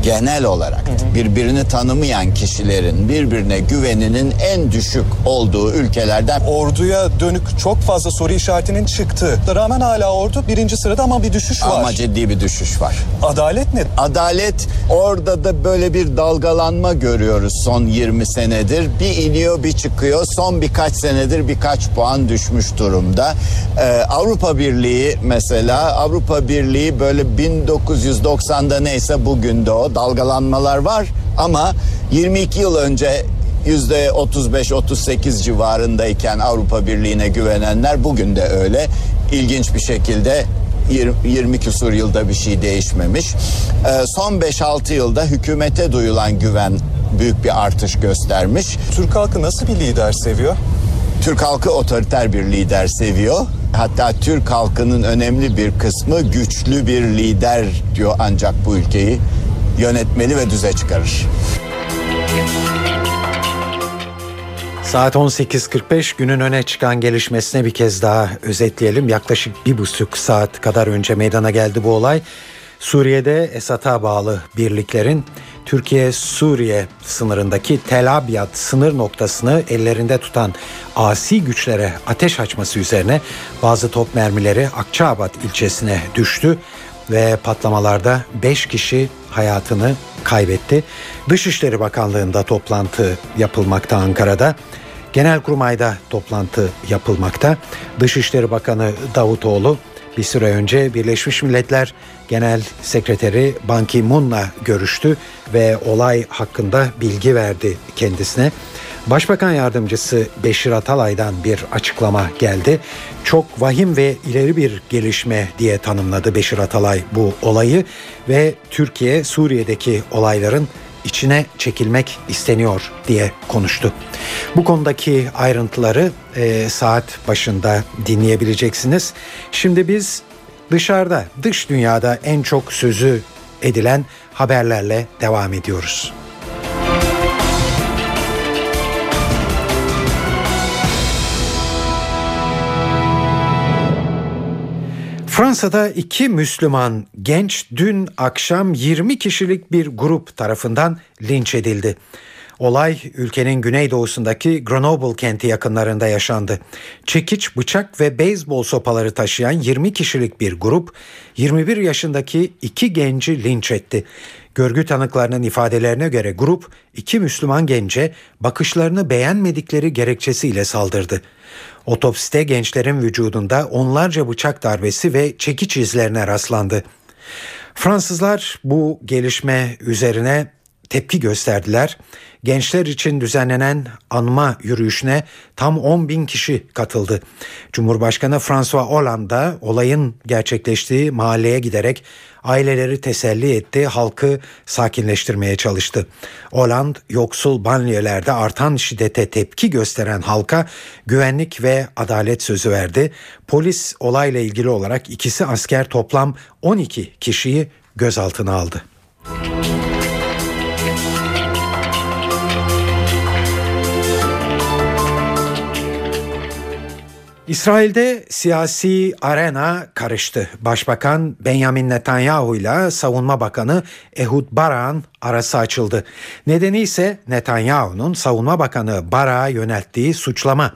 genel olarak birbirini tanımayan kişilerin birbirine güveninin en düşük olduğu ülkelerden. Orduya dönük çok fazla soru işaretinin çıktı. Rağmen hala ordu birinci sırada ama bir düşüş var. Ama ciddi bir düşüş var. Adalet ne? Adalet orada da böyle bir dalgalanma görüyoruz son 20 senedir. Bir iniyor bir çıkıyor. Son birkaç senedir birkaç puan düşmüş durumda. Ee, Avrupa Birliği mesela Avrupa Birliği böyle 1990'da neyse bugün de o dalgalanmalar var ama 22 yıl önce yüzde 35-38 civarındayken Avrupa Birliği'ne güvenenler bugün de öyle. İlginç bir şekilde 20, 20 küsur yılda bir şey değişmemiş. Ee, son 5-6 yılda hükümete duyulan güven büyük bir artış göstermiş. Türk halkı nasıl bir lider seviyor? Türk halkı otoriter bir lider seviyor. Hatta Türk halkının önemli bir kısmı güçlü bir lider diyor ancak bu ülkeyi yönetmeli ve düze çıkarır. Saat 18.45 günün öne çıkan gelişmesine bir kez daha özetleyelim. Yaklaşık bir buçuk saat kadar önce meydana geldi bu olay. Suriye'de Esad'a bağlı birliklerin Türkiye-Suriye sınırındaki Tel Abyad sınır noktasını ellerinde tutan asi güçlere ateş açması üzerine bazı top mermileri Akçaabat ilçesine düştü ve patlamalarda 5 kişi hayatını kaybetti. Dışişleri Bakanlığı'nda toplantı yapılmakta Ankara'da. Genelkurmay'da toplantı yapılmakta. Dışişleri Bakanı Davutoğlu bir süre önce Birleşmiş Milletler Genel Sekreteri Ban Ki-moon'la görüştü ve olay hakkında bilgi verdi kendisine. Başbakan Yardımcısı Beşir Atalay'dan bir açıklama geldi. Çok vahim ve ileri bir gelişme diye tanımladı Beşir Atalay bu olayı ve Türkiye Suriye'deki olayların içine çekilmek isteniyor diye konuştu. Bu konudaki ayrıntıları e, saat başında dinleyebileceksiniz. Şimdi biz dışarıda, dış dünyada en çok sözü edilen haberlerle devam ediyoruz. Fransa'da iki Müslüman genç dün akşam 20 kişilik bir grup tarafından linç edildi. Olay ülkenin güneydoğusundaki Grenoble kenti yakınlarında yaşandı. Çekiç, bıçak ve beyzbol sopaları taşıyan 20 kişilik bir grup 21 yaşındaki iki genci linç etti. Görgü tanıklarının ifadelerine göre grup iki Müslüman gence bakışlarını beğenmedikleri gerekçesiyle saldırdı. Otopside gençlerin vücudunda onlarca bıçak darbesi ve çekiç izlerine rastlandı. Fransızlar bu gelişme üzerine tepki gösterdiler. Gençler için düzenlenen anma yürüyüşüne tam 10 bin kişi katıldı. Cumhurbaşkanı François Hollande olayın gerçekleştiği mahalleye giderek aileleri teselli etti, halkı sakinleştirmeye çalıştı. Hollande yoksul banliyölerde artan şiddete tepki gösteren halka güvenlik ve adalet sözü verdi. Polis olayla ilgili olarak ikisi asker toplam 12 kişiyi gözaltına aldı. İsrail'de siyasi arena karıştı. Başbakan Benjamin Netanyahu ile Savunma Bakanı Ehud Barak'ın arası açıldı. Nedeni ise Netanyahu'nun Savunma Bakanı Barak'a yönelttiği suçlama.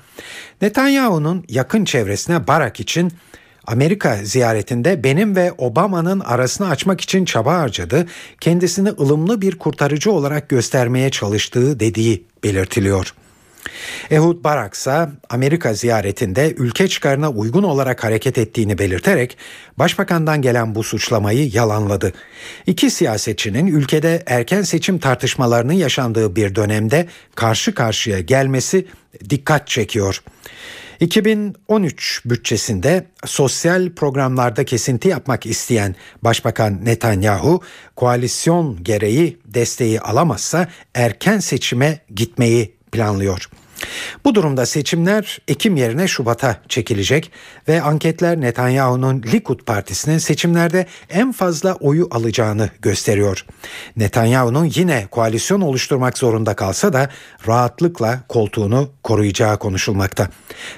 Netanyahu'nun yakın çevresine Barak için Amerika ziyaretinde benim ve Obama'nın arasını açmak için çaba harcadı. Kendisini ılımlı bir kurtarıcı olarak göstermeye çalıştığı dediği belirtiliyor. Ehud Barak ise Amerika ziyaretinde ülke çıkarına uygun olarak hareket ettiğini belirterek başbakandan gelen bu suçlamayı yalanladı. İki siyasetçinin ülkede erken seçim tartışmalarının yaşandığı bir dönemde karşı karşıya gelmesi dikkat çekiyor. 2013 bütçesinde sosyal programlarda kesinti yapmak isteyen Başbakan Netanyahu koalisyon gereği desteği alamazsa erken seçime gitmeyi planlıyor. Bu durumda seçimler Ekim yerine Şubat'a çekilecek ve anketler Netanyahu'nun Likud partisinin seçimlerde en fazla oyu alacağını gösteriyor. Netanyahu'nun yine koalisyon oluşturmak zorunda kalsa da rahatlıkla koltuğunu koruyacağı konuşulmakta.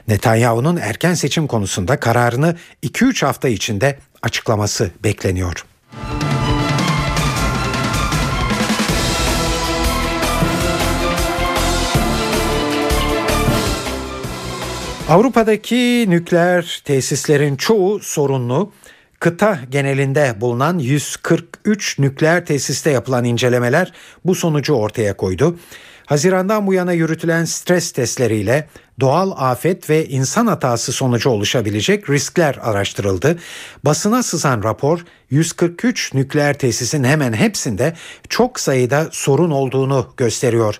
Netanyahu'nun erken seçim konusunda kararını 2-3 hafta içinde açıklaması bekleniyor. Avrupa'daki nükleer tesislerin çoğu sorunlu. Kıta genelinde bulunan 143 nükleer tesiste yapılan incelemeler bu sonucu ortaya koydu. Hazirandan bu yana yürütülen stres testleriyle doğal afet ve insan hatası sonucu oluşabilecek riskler araştırıldı. Basına sızan rapor 143 nükleer tesisin hemen hepsinde çok sayıda sorun olduğunu gösteriyor.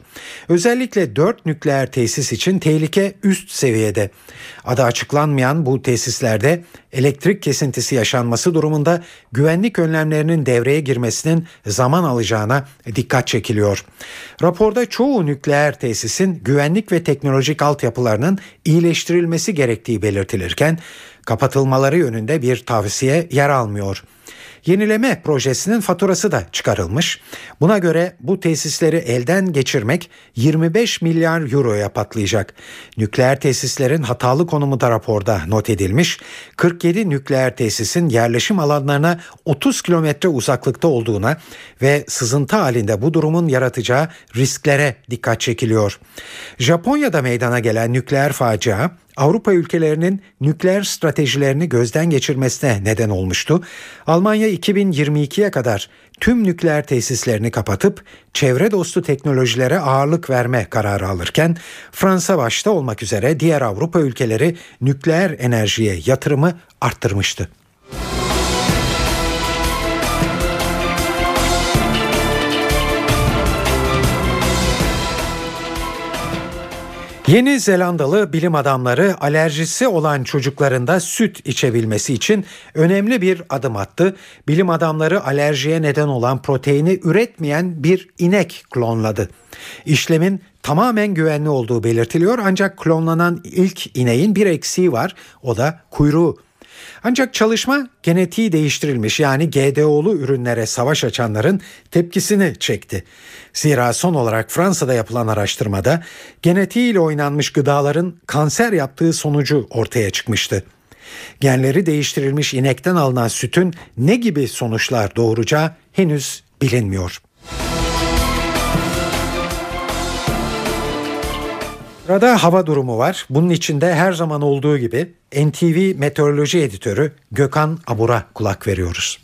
Özellikle 4 nükleer tesis için tehlike üst seviyede. Adı açıklanmayan bu tesislerde elektrik kesintisi yaşanması durumunda güvenlik önlemlerinin devreye girmesinin zaman alacağına dikkat çekiliyor. Raporda çoğu nükleer tesisin güvenlik ve teknolojik altyapılarının iyileştirilmesi gerektiği belirtilirken kapatılmaları yönünde bir tavsiye yer almıyor. Yenileme projesinin faturası da çıkarılmış. Buna göre bu tesisleri elden geçirmek 25 milyar euroya patlayacak. Nükleer tesislerin hatalı konumu da raporda not edilmiş. 47 nükleer tesisin yerleşim alanlarına 30 kilometre uzaklıkta olduğuna ve sızıntı halinde bu durumun yaratacağı risklere dikkat çekiliyor. Japonya'da meydana gelen nükleer facia Avrupa ülkelerinin nükleer stratejilerini gözden geçirmesine neden olmuştu. Almanya 2022'ye kadar tüm nükleer tesislerini kapatıp çevre dostu teknolojilere ağırlık verme kararı alırken Fransa başta olmak üzere diğer Avrupa ülkeleri nükleer enerjiye yatırımı arttırmıştı. Yeni Zelandalı bilim adamları alerjisi olan çocuklarında süt içebilmesi için önemli bir adım attı. Bilim adamları alerjiye neden olan proteini üretmeyen bir inek klonladı. İşlemin tamamen güvenli olduğu belirtiliyor ancak klonlanan ilk ineğin bir eksiği var o da kuyruğu. Ancak çalışma genetiği değiştirilmiş yani GDO'lu ürünlere savaş açanların tepkisini çekti. Zira son olarak Fransa'da yapılan araştırmada genetiğiyle oynanmış gıdaların kanser yaptığı sonucu ortaya çıkmıştı. Genleri değiştirilmiş inekten alınan sütün ne gibi sonuçlar doğuracağı henüz bilinmiyor. Sırada hava durumu var. Bunun içinde her zaman olduğu gibi NTV Meteoroloji Editörü Gökhan Abur'a kulak veriyoruz.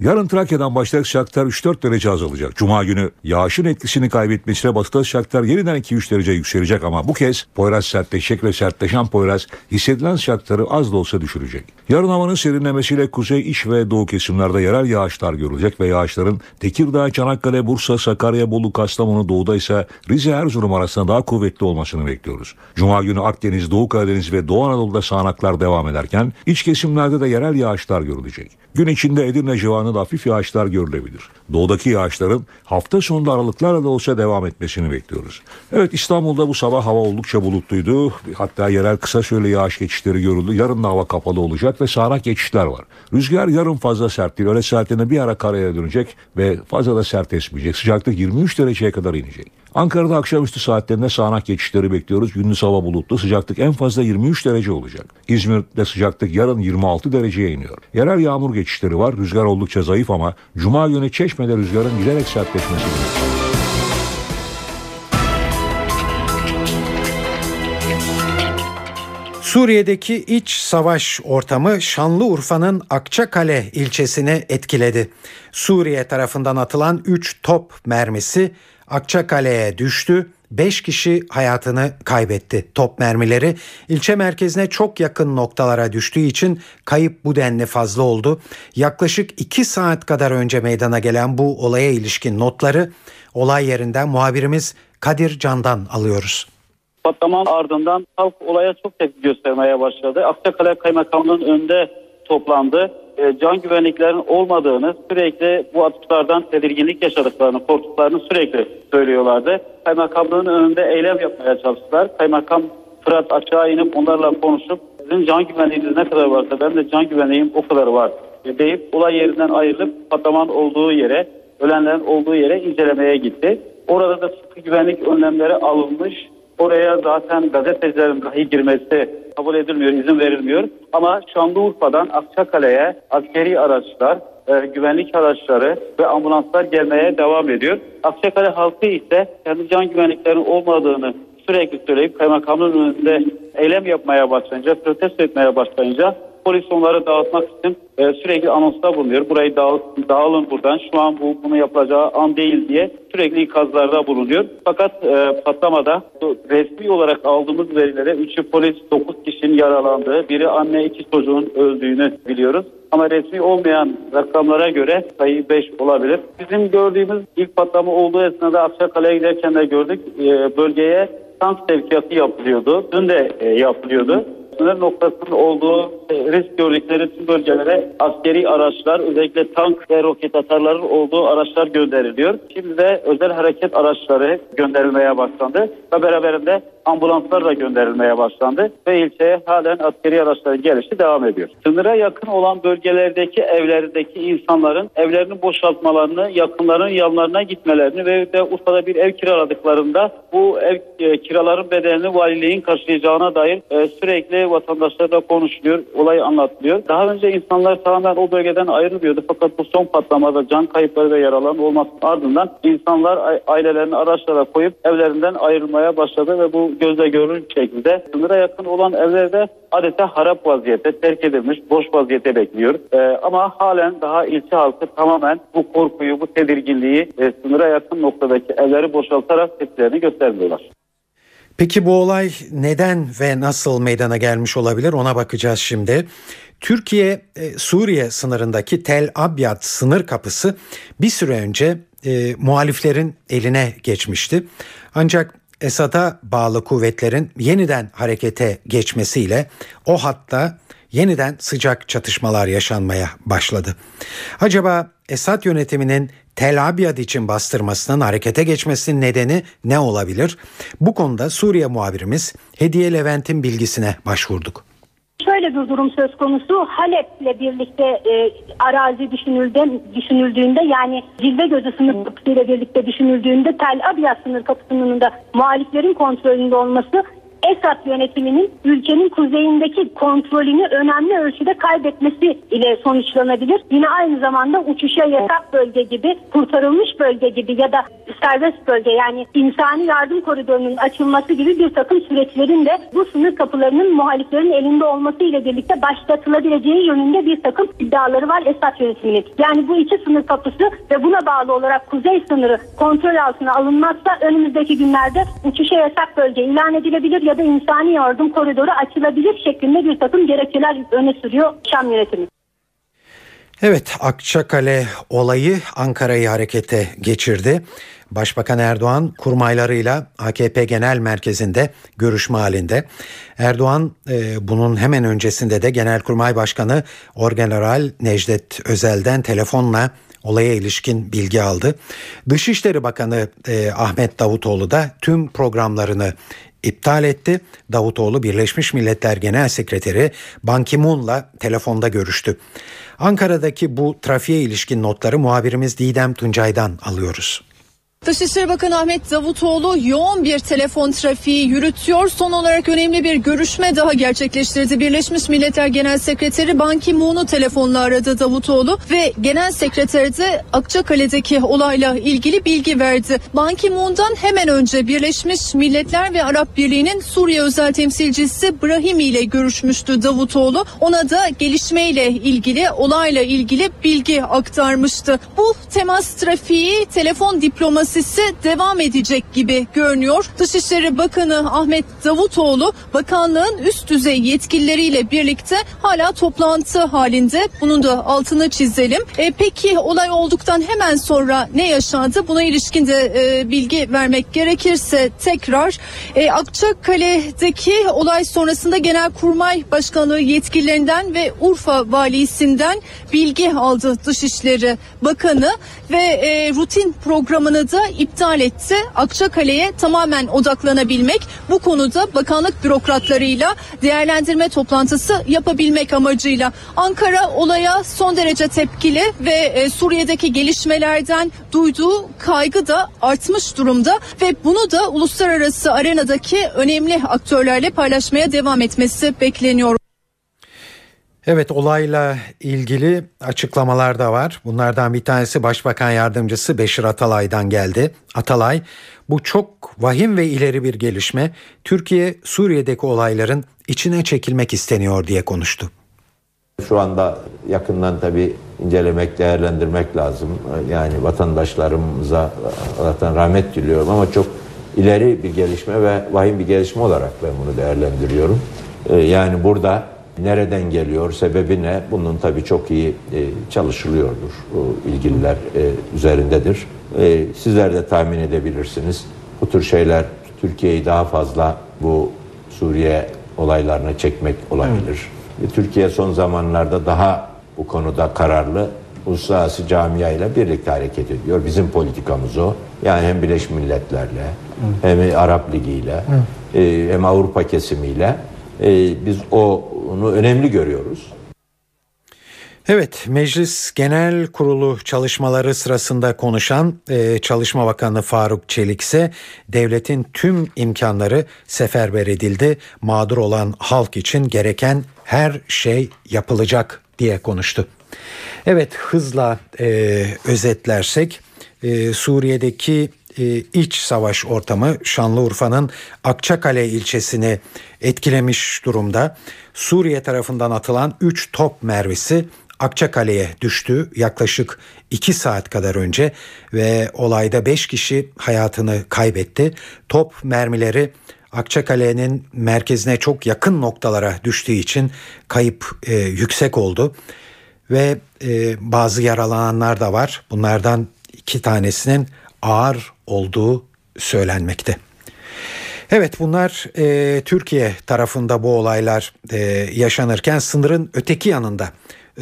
Yarın Trakya'dan başlayarak sıcaklıklar 3-4 derece azalacak. Cuma günü yağışın etkisini kaybetmesiyle batıda sıcaklıklar yeniden 2-3 derece yükselecek ama bu kez Poyraz sertleşecek ve sertleşen Poyraz hissedilen sıcaklıkları az da olsa düşürecek. Yarın havanın serinlemesiyle kuzey, iç ve doğu kesimlerde yerel yağışlar görülecek ve yağışların Tekirdağ, Çanakkale, Bursa, Sakarya, Bolu, Kastamonu, doğuda ise Rize, Erzurum arasında daha kuvvetli olmasını bekliyoruz. Cuma günü Akdeniz, Doğu Karadeniz ve Doğu Anadolu'da sağanaklar devam ederken iç kesimlerde de yerel yağışlar görülecek. Gün içinde Edirne civarında hafif yağışlar görülebilir. Doğudaki yağışların hafta sonunda aralıklarla da olsa devam etmesini bekliyoruz. Evet İstanbul'da bu sabah hava oldukça bulutluydu. Hatta yerel kısa süreli yağış geçişleri görüldü. Yarın da hava kapalı olacak ve sağanak geçişler var. Rüzgar yarın fazla sert değil. Öğle saatlerinde bir ara karaya dönecek ve fazla da sert esmeyecek. Sıcaklık 23 dereceye kadar inecek. Ankara'da akşamüstü saatlerinde sağanak geçişleri bekliyoruz. Gündüz hava bulutlu. Sıcaklık en fazla 23 derece olacak. İzmir'de sıcaklık yarın 26 dereceye iniyor. Yerel yağmur geçişleri var. Rüzgar oldukça zayıf ama Cuma günü Çeşme'de rüzgarın giderek sertleşmesi gerekiyor. Suriye'deki iç savaş ortamı Şanlıurfa'nın Akçakale ilçesini etkiledi. Suriye tarafından atılan 3 top mermisi Akçakale'ye düştü. 5 kişi hayatını kaybetti. Top mermileri ilçe merkezine çok yakın noktalara düştüğü için kayıp bu denli fazla oldu. Yaklaşık 2 saat kadar önce meydana gelen bu olaya ilişkin notları olay yerinden muhabirimiz Kadir Can'dan alıyoruz. Patlamanın ardından halk olaya çok tepki göstermeye başladı. Akçakale Kaymakamlığı'nın önünde toplandı. E, can güvenliklerin olmadığını sürekli bu atışlardan tedirginlik yaşadıklarını, korktuklarını sürekli söylüyorlardı. Kaymakamlığın önünde eylem yapmaya çalıştılar. Kaymakam Fırat aşağı inip onlarla konuşup sizin can güvenliğiniz ne kadar varsa ben de can güvenliğim o kadar var deyip olay yerinden ayrılıp patlamanın olduğu yere, ölenlerin olduğu yere incelemeye gitti. Orada da sıkı güvenlik önlemleri alınmış Oraya zaten gazetecilerin dahi girmesi kabul edilmiyor, izin verilmiyor. Ama Şanlıurfa'dan Akçakale'ye askeri araçlar, e, güvenlik araçları ve ambulanslar gelmeye devam ediyor. Akçakale halkı ise kendi can güvenliklerinin olmadığını sürekli söyleyip kaymakamın önünde eylem yapmaya başlayınca, protesto etmeye başlayınca polis onları dağıtmak için e, sürekli anonsta bulunuyor. Burayı dağıl, dağılın buradan şu an bu bunu yapacağı an değil diye sürekli ikazlarda bulunuyor. Fakat e, patlamada resmi olarak aldığımız verilere 3'ü polis 9 kişinin yaralandığı, biri anne iki çocuğun öldüğünü biliyoruz. Ama resmi olmayan rakamlara göre sayı 5 olabilir. Bizim gördüğümüz ilk patlama olduğu esnada Akçakale'ye giderken de gördük. E, bölgeye tank sevkiyatı yapılıyordu. Dün de e, yapılıyordu sınır noktasının olduğu e, risk gördükleri tüm bölgelere askeri araçlar özellikle tank ve roket atarların olduğu araçlar gönderiliyor. Şimdi de özel hareket araçları gönderilmeye başlandı ve beraberinde ambulanslar da gönderilmeye başlandı ve ilçeye halen askeri araçların gelişi devam ediyor. Sınıra yakın olan bölgelerdeki evlerdeki insanların evlerini boşaltmalarını, yakınların yanlarına gitmelerini ve de Urfa'da bir ev kiraladıklarında bu ev e, kiraların bedelini valiliğin karşılayacağına dair e, sürekli vatandaşlarla konuşuluyor, olay anlatılıyor. Daha önce insanlar tamamen o bölgeden ayrılmıyordu fakat bu son patlamada can kayıpları ve yaralan olması ardından insanlar ailelerini araçlara koyup evlerinden ayrılmaya başladı ve bu gözle görülür şekilde sınıra yakın olan evlerde adeta harap vaziyette terk edilmiş boş vaziyete bekliyor. Ee, ama halen daha ilçe halkı tamamen bu korkuyu bu tedirginliği e, sınıra yakın noktadaki evleri boşaltarak tepkilerini göstermiyorlar. Peki bu olay neden ve nasıl meydana gelmiş olabilir ona bakacağız şimdi. Türkiye e, Suriye sınırındaki Tel Abyad sınır kapısı bir süre önce e, muhaliflerin eline geçmişti. Ancak Esad'a bağlı kuvvetlerin yeniden harekete geçmesiyle o hatta yeniden sıcak çatışmalar yaşanmaya başladı. Acaba Esad yönetiminin Tel Abyad için bastırmasının harekete geçmesinin nedeni ne olabilir? Bu konuda Suriye muhabirimiz Hediye Levent'in bilgisine başvurduk. Şöyle bir durum söz konusu. Halep'le birlikte e, arazi düşünüldüğünde, düşünüldüğünde yani Cilve Gözü sınır kapısıyla birlikte düşünüldüğünde Tel Abyad sınır kapısının da muhaliflerin kontrolünde olması Esad yönetiminin ülkenin kuzeyindeki kontrolünü önemli ölçüde kaybetmesi ile sonuçlanabilir. Yine aynı zamanda uçuşa yasak bölge gibi, kurtarılmış bölge gibi ya da serbest bölge yani insani yardım koridorunun açılması gibi bir takım süreçlerin de bu sınır kapılarının muhaliflerin elinde olması ile birlikte başlatılabileceği yönünde bir takım iddiaları var Esad yönetiminin. Yani bu iki sınır kapısı ve buna bağlı olarak kuzey sınırı kontrol altına alınmazsa önümüzdeki günlerde uçuşa yasak bölge ilan edilebilir ya da insani yardım koridoru açılabilir şeklinde bir takım gerekçeler öne sürüyor Şam yönetimi. Evet Akçakale olayı Ankara'yı harekete geçirdi. Başbakan Erdoğan kurmaylarıyla AKP Genel Merkezi'nde görüşme halinde. Erdoğan e, bunun hemen öncesinde de Genelkurmay Başkanı Orgeneral Necdet Özel'den telefonla olaya ilişkin bilgi aldı. Dışişleri Bakanı e, Ahmet Davutoğlu da tüm programlarını iptal etti. Davutoğlu Birleşmiş Milletler Genel Sekreteri Ban Ki-moon'la telefonda görüştü. Ankara'daki bu trafiğe ilişkin notları muhabirimiz Didem Tuncay'dan alıyoruz. Dışişleri Bakanı Ahmet Davutoğlu yoğun bir telefon trafiği yürütüyor. Son olarak önemli bir görüşme daha gerçekleştirdi. Birleşmiş Milletler Genel Sekreteri Ban Ki-moon'u telefonla aradı Davutoğlu ve Genel Sekreter de Akçakale'deki olayla ilgili bilgi verdi. Ban Ki-moon'dan hemen önce Birleşmiş Milletler ve Arap Birliği'nin Suriye özel temsilcisi Brahimi ile görüşmüştü Davutoğlu. Ona da gelişmeyle ilgili, olayla ilgili bilgi aktarmıştı. Bu temas trafiği telefon diploması tesisi devam edecek gibi görünüyor. Dışişleri Bakanı Ahmet Davutoğlu bakanlığın üst düzey yetkilileriyle birlikte hala toplantı halinde. Bunun da altını çizelim. E, peki olay olduktan hemen sonra ne yaşandı? Buna ilişkin de e, bilgi vermek gerekirse tekrar e, Akçakale'deki olay sonrasında Genelkurmay Başkanlığı yetkililerinden ve Urfa valisinden bilgi aldı Dışişleri Bakanı ve e, rutin programını da iptal etti. Akçakale'ye tamamen odaklanabilmek bu konuda bakanlık bürokratlarıyla değerlendirme toplantısı yapabilmek amacıyla Ankara olaya son derece tepkili ve e, Suriye'deki gelişmelerden duyduğu kaygı da artmış durumda ve bunu da uluslararası arenadaki önemli aktörlerle paylaşmaya devam etmesi bekleniyor. Evet olayla ilgili açıklamalar da var. Bunlardan bir tanesi Başbakan Yardımcısı Beşir Atalay'dan geldi. Atalay bu çok vahim ve ileri bir gelişme. Türkiye Suriye'deki olayların içine çekilmek isteniyor diye konuştu. Şu anda yakından tabii incelemek, değerlendirmek lazım. Yani vatandaşlarımıza Allah'tan rahmet diliyorum ama çok ileri bir gelişme ve vahim bir gelişme olarak ben bunu değerlendiriyorum. Ee, yani burada nereden geliyor, sebebi ne? Bunun tabii çok iyi e, çalışılıyordur. O ilgililer e, üzerindedir. E, sizler de tahmin edebilirsiniz. Bu tür şeyler Türkiye'yi daha fazla bu Suriye olaylarına çekmek olabilir. Evet. Türkiye son zamanlarda daha bu konuda kararlı uluslararası camia ile birlikte hareket ediyor. Bizim politikamız o. Yani hem Birleşmiş Milletler'le hem Arap Ligi ile hem Avrupa kesimiyle biz onu önemli görüyoruz. Evet, Meclis Genel Kurulu çalışmaları sırasında konuşan e, Çalışma Bakanı Faruk Çelik ise devletin tüm imkanları seferber edildi. Mağdur olan halk için gereken her şey yapılacak diye konuştu. Evet, hızla e, özetlersek e, Suriye'deki e, iç savaş ortamı Şanlıurfa'nın Akçakale ilçesini etkilemiş durumda. Suriye tarafından atılan 3 top mermisi Akçakale'ye düştü yaklaşık 2 saat kadar önce ve olayda 5 kişi hayatını kaybetti. Top mermileri Akçakale'nin merkezine çok yakın noktalara düştüğü için kayıp e, yüksek oldu ve e, bazı yaralananlar da var. Bunlardan iki tanesinin ağır olduğu söylenmekte. Evet bunlar e, Türkiye tarafında bu olaylar e, yaşanırken sınırın öteki yanında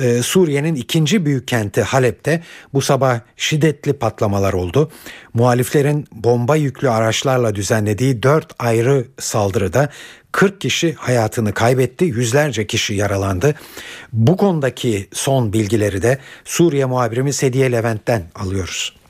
e, Suriye'nin ikinci büyük kenti Halep'te bu sabah şiddetli patlamalar oldu. Muhaliflerin bomba yüklü araçlarla düzenlediği dört ayrı saldırıda 40 kişi hayatını kaybetti, yüzlerce kişi yaralandı. Bu konudaki son bilgileri de Suriye muhabirimiz Hediye Levent'ten alıyoruz.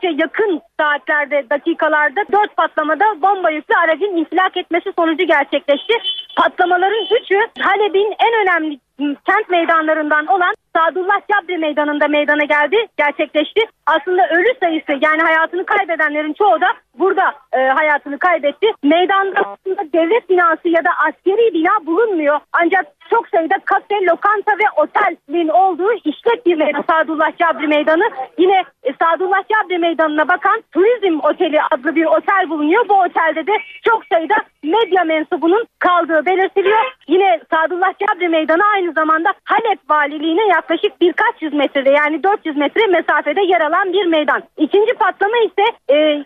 Oldukça yakın saatlerde, dakikalarda dört patlamada bomba yüklü aracın infilak etmesi sonucu gerçekleşti. Patlamaların üçü Halep'in en önemli kent meydanlarından olan Sadullah Cabri Meydanı'nda meydana geldi, gerçekleşti. Aslında ölü sayısı yani hayatını kaybedenlerin çoğu da burada e, hayatını kaybetti. Meydanda aslında devlet binası ya da askeri bina bulunmuyor. Ancak çok sayıda kafe, lokanta ve otelin olduğu işlek bir meydan Sadullah Cabri Meydanı. Yine e, Sadullah Cabri Meydanı'na bakan Turizm Oteli adlı bir otel bulunuyor. Bu otelde de çok sayıda medya mensubunun kaldığı belirtiliyor. Yine Sadullah Cabri Meydanı aynı zamanda Halep Valiliğine yaklaşık birkaç yüz metrede yani 400 metre mesafede yer alan bir meydan. İkinci patlama ise e, e,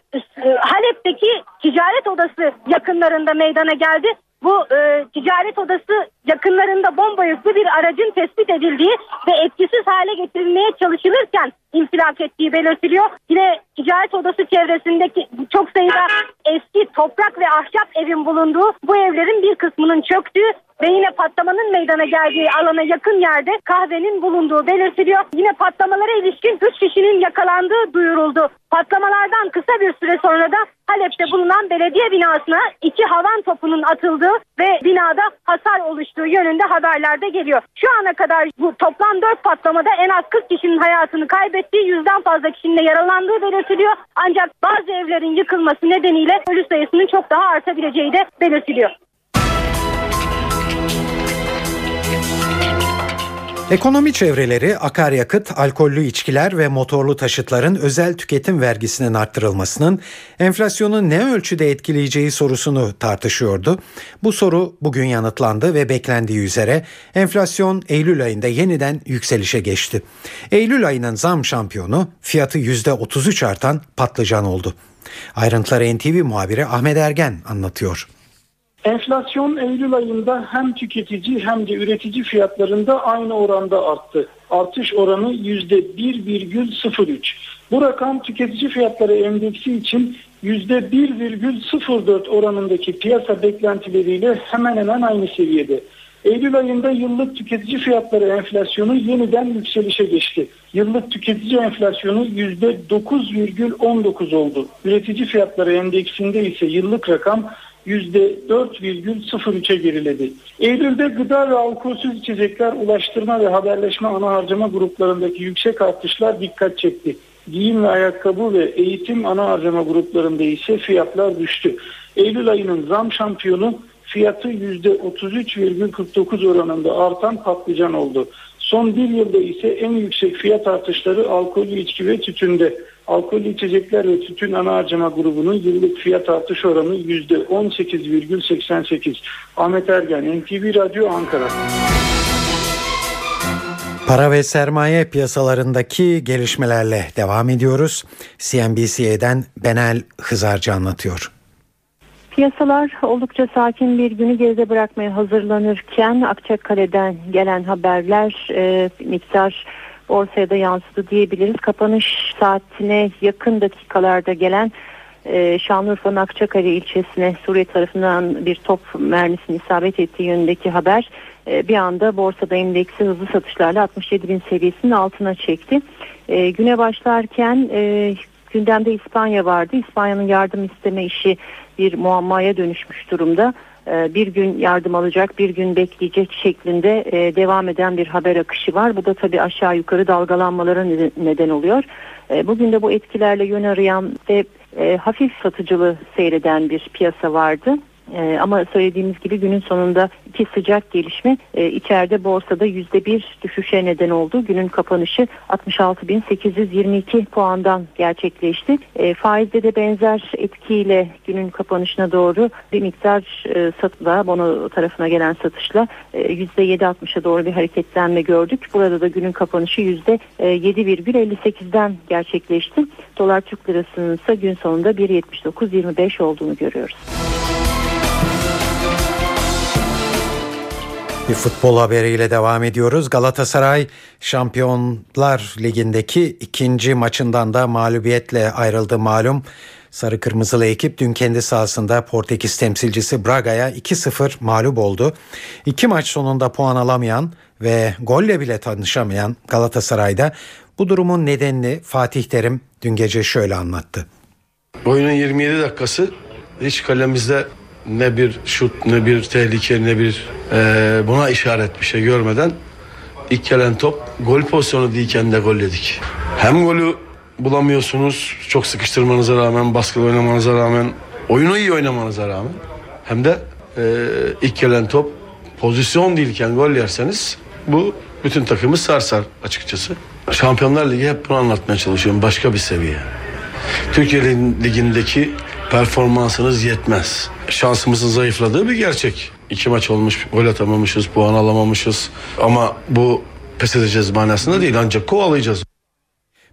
Halep'teki ticaret odası yakınlarında meydana geldi. Bu e, ticaret odası yakınlarında bomba yüklü bir aracın tespit edildiği ve etkisiz hale getirilmeye çalışılırken infilak ettiği belirtiliyor. Yine ticaret odası çevresindeki çok sayıda eski toprak ve ahşap evin bulunduğu bu evlerin bir kısmının çöktüğü ve yine patlamanın meydana geldiği alana yakın yerde kahvenin bulunduğu belirtiliyor. Yine patlamalara ilişkin 3 kişinin yakalandığı duyuruldu. Patlamalardan kısa bir süre sonra da Halep'te bulunan belediye binasına iki havan topunun atıldığı ve binada hasar oluştuğu yönünde haberlerde geliyor. Şu ana kadar bu toplam 4 patlamada en az 40 kişinin hayatını kaybettiği, yüzden fazla kişinin de yaralandığı belirtiliyor. Ancak bazı evlerin yıkılması nedeniyle ölü sayısının çok daha artabileceği de belirtiliyor. Ekonomi çevreleri akaryakıt, alkollü içkiler ve motorlu taşıtların özel tüketim vergisinin arttırılmasının enflasyonu ne ölçüde etkileyeceği sorusunu tartışıyordu. Bu soru bugün yanıtlandı ve beklendiği üzere enflasyon Eylül ayında yeniden yükselişe geçti. Eylül ayının zam şampiyonu fiyatı %33 artan patlıcan oldu. Ayrıntıları NTV muhabiri Ahmet Ergen anlatıyor. Enflasyon Eylül ayında hem tüketici hem de üretici fiyatlarında aynı oranda arttı. Artış oranı %1,03. Bu rakam tüketici fiyatları endeksi için %1,04 oranındaki piyasa beklentileriyle hemen hemen aynı seviyede. Eylül ayında yıllık tüketici fiyatları enflasyonu yeniden yükselişe geçti. Yıllık tüketici enflasyonu %9,19 oldu. Üretici fiyatları endeksinde ise yıllık rakam %4,03'e geriledi. Eylül'de gıda ve alkolsüz içecekler ulaştırma ve haberleşme ana harcama gruplarındaki yüksek artışlar dikkat çekti. Giyim ve ayakkabı ve eğitim ana harcama gruplarında ise fiyatlar düştü. Eylül ayının zam şampiyonu fiyatı %33,49 oranında artan patlıcan oldu. Son bir yılda ise en yüksek fiyat artışları alkollü içki ve tütünde. Alkollü içecekler ve tütün ana harcama grubunun yıllık fiyat artış oranı %18,88. Ahmet Ergen, NTV Radyo Ankara. Para ve sermaye piyasalarındaki gelişmelerle devam ediyoruz. CNBC'den Benel Hızarcı anlatıyor. Piyasalar oldukça sakin bir günü geride bırakmaya hazırlanırken Akçakale'den gelen haberler e, miktar borsaya da yansıdı diyebiliriz. Kapanış saatine yakın dakikalarda gelen e, Şanlıurfa'nın Akçakale ilçesine Suriye tarafından bir top mermisinin isabet ettiği yönündeki haber e, bir anda borsada endeksi hızlı satışlarla 67 bin seviyesinin altına çekti. E, güne başlarken e, gündemde İspanya vardı. İspanya'nın yardım isteme işi bir muammaya dönüşmüş durumda. E, bir gün yardım alacak, bir gün bekleyecek şeklinde e, devam eden bir haber akışı var. Bu da tabii aşağı yukarı dalgalanmalara neden oluyor. E, bugün de bu etkilerle yön arayan ve hafif satıcılı seyreden bir piyasa vardı. Ee, ama söylediğimiz gibi günün sonunda iki sıcak gelişme e, içeride borsada yüzde bir düşüşe neden oldu. Günün kapanışı 66.822 puandan gerçekleşti. E, faizde de benzer etkiyle günün kapanışına doğru bir miktar e, satla bono tarafına gelen satışla e, yüzde 7.60'a doğru bir hareketlenme gördük. Burada da günün kapanışı yüzde 7,58'den gerçekleşti. Dolar Türk Lirası'nın ise gün sonunda 1.79.25 olduğunu görüyoruz. Bir futbol haberiyle devam ediyoruz. Galatasaray Şampiyonlar Ligi'ndeki ikinci maçından da mağlubiyetle ayrıldı malum. Sarı Kırmızılı ekip dün kendi sahasında Portekiz temsilcisi Braga'ya 2-0 mağlup oldu. İki maç sonunda puan alamayan ve golle bile tanışamayan Galatasaray'da bu durumun nedenini Fatih Terim dün gece şöyle anlattı. Oyunun 27 dakikası hiç kalemizde ne bir şut ne bir tehlike ne bir e, buna işaret bir şey görmeden ilk gelen top gol pozisyonu değilken de gol yedik. Hem golü bulamıyorsunuz çok sıkıştırmanıza rağmen baskılı oynamanıza rağmen oyunu iyi oynamanıza rağmen hem de e, ilk gelen top pozisyon değilken gol yerseniz bu bütün takımı sarsar açıkçası. Şampiyonlar Ligi hep bunu anlatmaya çalışıyorum başka bir seviye. Türkiye Ligi'ndeki performansınız yetmez. Şansımızın zayıfladığı bir gerçek. İki maç olmuş, gol atamamışız, puan alamamışız. Ama bu pes edeceğiz manasında değil ancak kovalayacağız.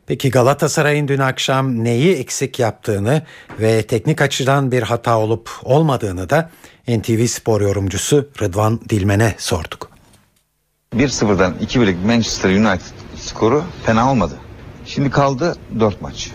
Peki Galatasaray'ın dün akşam neyi eksik yaptığını ve teknik açıdan bir hata olup olmadığını da NTV Spor yorumcusu Rıdvan Dilmen'e sorduk. 1-0'dan 2-1'lik Manchester United skoru fena olmadı. Şimdi kaldı 4 maç.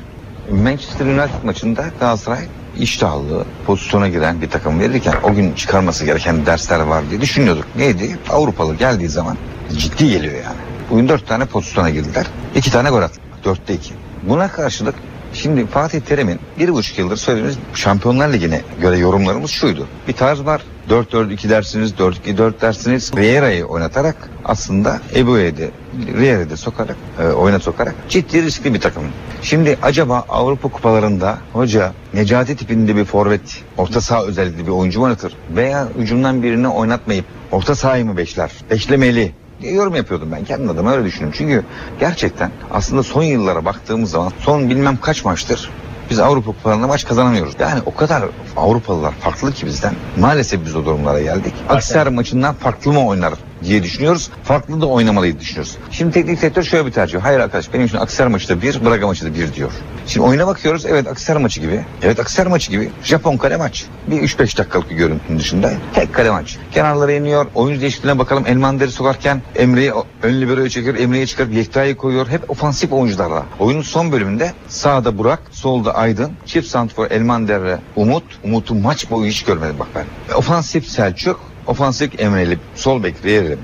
Manchester United maçında Galatasaray iştahlı pozisyona giren bir takım verirken o gün çıkarması gereken dersler var diye düşünüyorduk. Neydi? Avrupalı geldiği zaman ciddi geliyor yani. Bugün dört tane pozisyona girdiler. iki tane gol attılar. Dörtte iki. Buna karşılık Şimdi Fatih Terim'in bir buçuk yıldır söylediğimiz Şampiyonlar Ligi'ne göre yorumlarımız şuydu. Bir tarz var. 4-4-2 dersiniz, 4-2-4 dersiniz. Vieira'yı oynatarak aslında Ebu'yu de Rier'i de sokarak, e, oyuna sokarak ciddi riskli bir takım. Şimdi acaba Avrupa kupalarında hoca Necati tipinde bir forvet, orta saha özellikli bir oyuncu oynatır veya hücumdan birini oynatmayıp orta sahayı mı beşler? Beşlemeli diye yorum yapıyordum ben kendim adıma öyle düşünüyorum. Çünkü gerçekten aslında son yıllara baktığımız zaman son bilmem kaç maçtır biz Avrupa kupalarında maç kazanamıyoruz. Yani o kadar Avrupalılar farklı ki bizden. Maalesef biz o durumlara geldik. Aksar maçından farklı mı oynar diye düşünüyoruz. Farklı da oynamalıyı düşünüyoruz. Şimdi teknik direktör şöyle bir tercih. Hayır arkadaş benim için Aksar maçı da bir, Braga maçı da bir diyor. Şimdi oyuna bakıyoruz. Evet Aksar maçı gibi. Evet Aksar maçı gibi. Japon kale maç. Bir 3-5 dakikalık bir görüntünün dışında tek kale maç. Kenarlara iniyor. Oyuncu değişikliğine bakalım. Elmander'i sokarken Emre'yi ön libero'ya çekiyor. Emre'yi çıkarıp Yekta'yı koyuyor. Hep ofansif oyuncularla. Oyunun son bölümünde sağda Burak, solda Aydın, çift santfor Elmander'e Umut. Umut'u maç boyu hiç görmedim bak ben. Ofansif Selçuk, ofansif Emre'li sol bek Veyer'li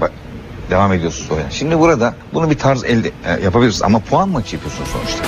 devam ediyorsunuz oyuna. Şimdi burada bunu bir tarz elde e, yapabiliriz ama puan maçı yapıyorsun sonuçta.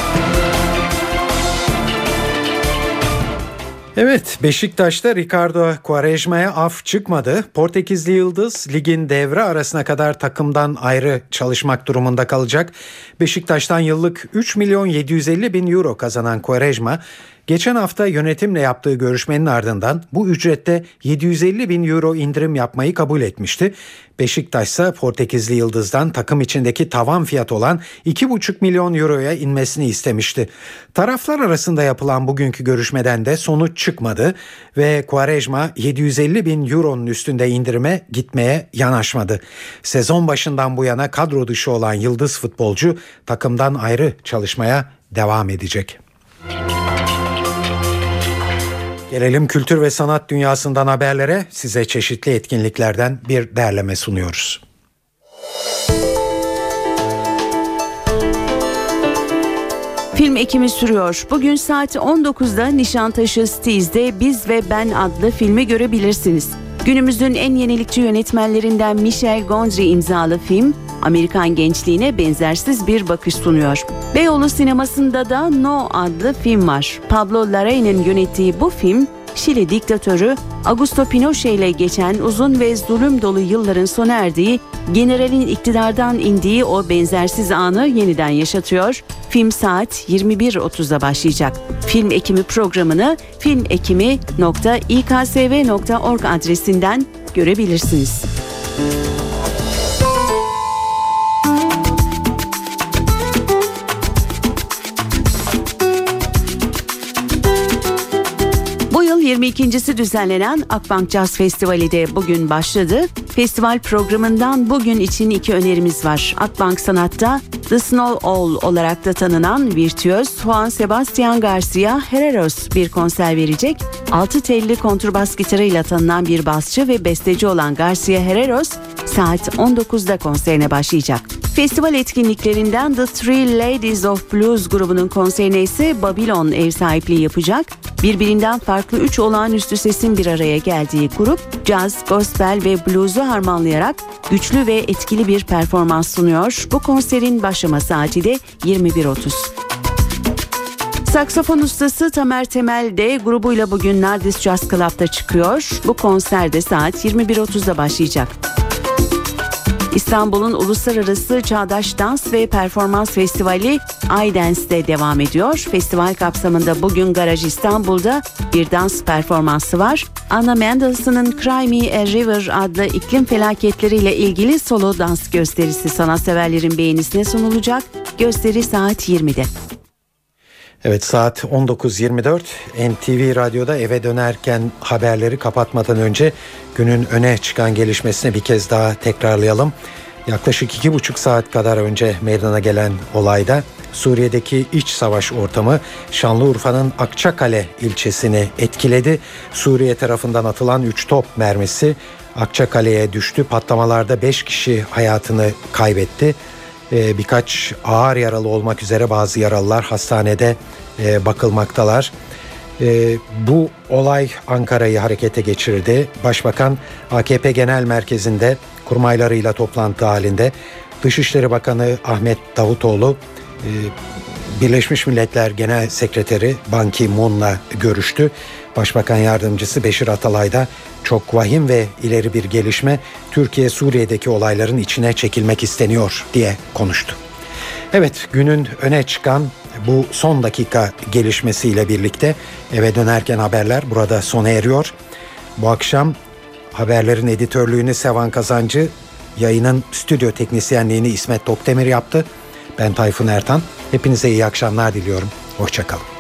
Evet Beşiktaş'ta Ricardo Quaresma'ya af çıkmadı. Portekizli Yıldız ligin devre arasına kadar takımdan ayrı çalışmak durumunda kalacak. Beşiktaş'tan yıllık 3 milyon 750 bin euro kazanan Quaresma Geçen hafta yönetimle yaptığı görüşmenin ardından bu ücrette 750 bin euro indirim yapmayı kabul etmişti. Beşiktaş ise Portekizli Yıldız'dan takım içindeki tavan fiyat olan 2,5 milyon euroya inmesini istemişti. Taraflar arasında yapılan bugünkü görüşmeden de sonuç çıkmadı ve Quaresma 750 bin euronun üstünde indirime gitmeye yanaşmadı. Sezon başından bu yana kadro dışı olan Yıldız futbolcu takımdan ayrı çalışmaya devam edecek. Gelelim kültür ve sanat dünyasından haberlere. Size çeşitli etkinliklerden bir derleme sunuyoruz. Film ekimi sürüyor. Bugün saat 19'da Nişantaşı Stiz'de Biz ve Ben adlı filmi görebilirsiniz. Günümüzün en yenilikçi yönetmenlerinden Michel Gondry imzalı film, Amerikan gençliğine benzersiz bir bakış sunuyor. Beyoğlu sinemasında da No adlı film var. Pablo Larraín'in yönettiği bu film, Şili diktatörü Augusto Pinochet ile geçen uzun ve zulüm dolu yılların sona erdiği, generalin iktidardan indiği o benzersiz anı yeniden yaşatıyor. Film saat 21.30'da başlayacak. Film ekimi programını filmekimi.iksv.org adresinden görebilirsiniz. 22.si düzenlenen Akbank Jazz Festivali de bugün başladı. Festival programından bugün için iki önerimiz var. Akbank Sanat'ta The Snow Owl olarak da tanınan virtüöz Juan Sebastian Garcia Herreros bir konser verecek. Altı telli kontrbas gitarıyla tanınan bir basçı ve besteci olan Garcia Herreros saat 19'da konserine başlayacak. Festival etkinliklerinden The Three Ladies of Blues grubunun konserine ise Babylon ev sahipliği yapacak. Birbirinden farklı üç olağanüstü sesin bir araya geldiği grup, caz, gospel ve blues'u harmanlayarak güçlü ve etkili bir performans sunuyor. Bu konserin başlama saati de 21.30. Saksafon ustası Tamer Temel de grubuyla bugün Nardis Jazz Club'da çıkıyor. Bu konser de saat 21.30'da başlayacak. İstanbul'un Uluslararası Çağdaş Dans ve Performans Festivali iDance'de devam ediyor. Festival kapsamında bugün Garaj İstanbul'da bir dans performansı var. Anna Mendelssohn'un Cry Me a River adlı iklim felaketleriyle ilgili solo dans gösterisi sanatseverlerin beğenisine sunulacak. Gösteri saat 20'de. Evet saat 19.24 NTV Radyo'da eve dönerken haberleri kapatmadan önce günün öne çıkan gelişmesini bir kez daha tekrarlayalım. Yaklaşık iki buçuk saat kadar önce meydana gelen olayda Suriye'deki iç savaş ortamı Şanlıurfa'nın Akçakale ilçesini etkiledi. Suriye tarafından atılan 3 top mermisi Akçakale'ye düştü. Patlamalarda 5 kişi hayatını kaybetti. Ee, birkaç ağır yaralı olmak üzere bazı yaralılar hastanede e, bakılmaktalar. E, bu olay Ankara'yı harekete geçirdi. Başbakan AKP Genel Merkezi'nde kurmaylarıyla toplantı halinde Dışişleri Bakanı Ahmet Davutoğlu e, Birleşmiş Milletler Genel Sekreteri Ban Ki-moon'la görüştü. Başbakan Yardımcısı Beşir Atalay da çok vahim ve ileri bir gelişme Türkiye Suriye'deki olayların içine çekilmek isteniyor diye konuştu. Evet günün öne çıkan bu son dakika gelişmesiyle birlikte eve dönerken haberler burada sona eriyor. Bu akşam haberlerin editörlüğünü Sevan Kazancı, yayının stüdyo teknisyenliğini İsmet Tokdemir yaptı. Ben Tayfun Ertan. Hepinize iyi akşamlar diliyorum. Hoşçakalın.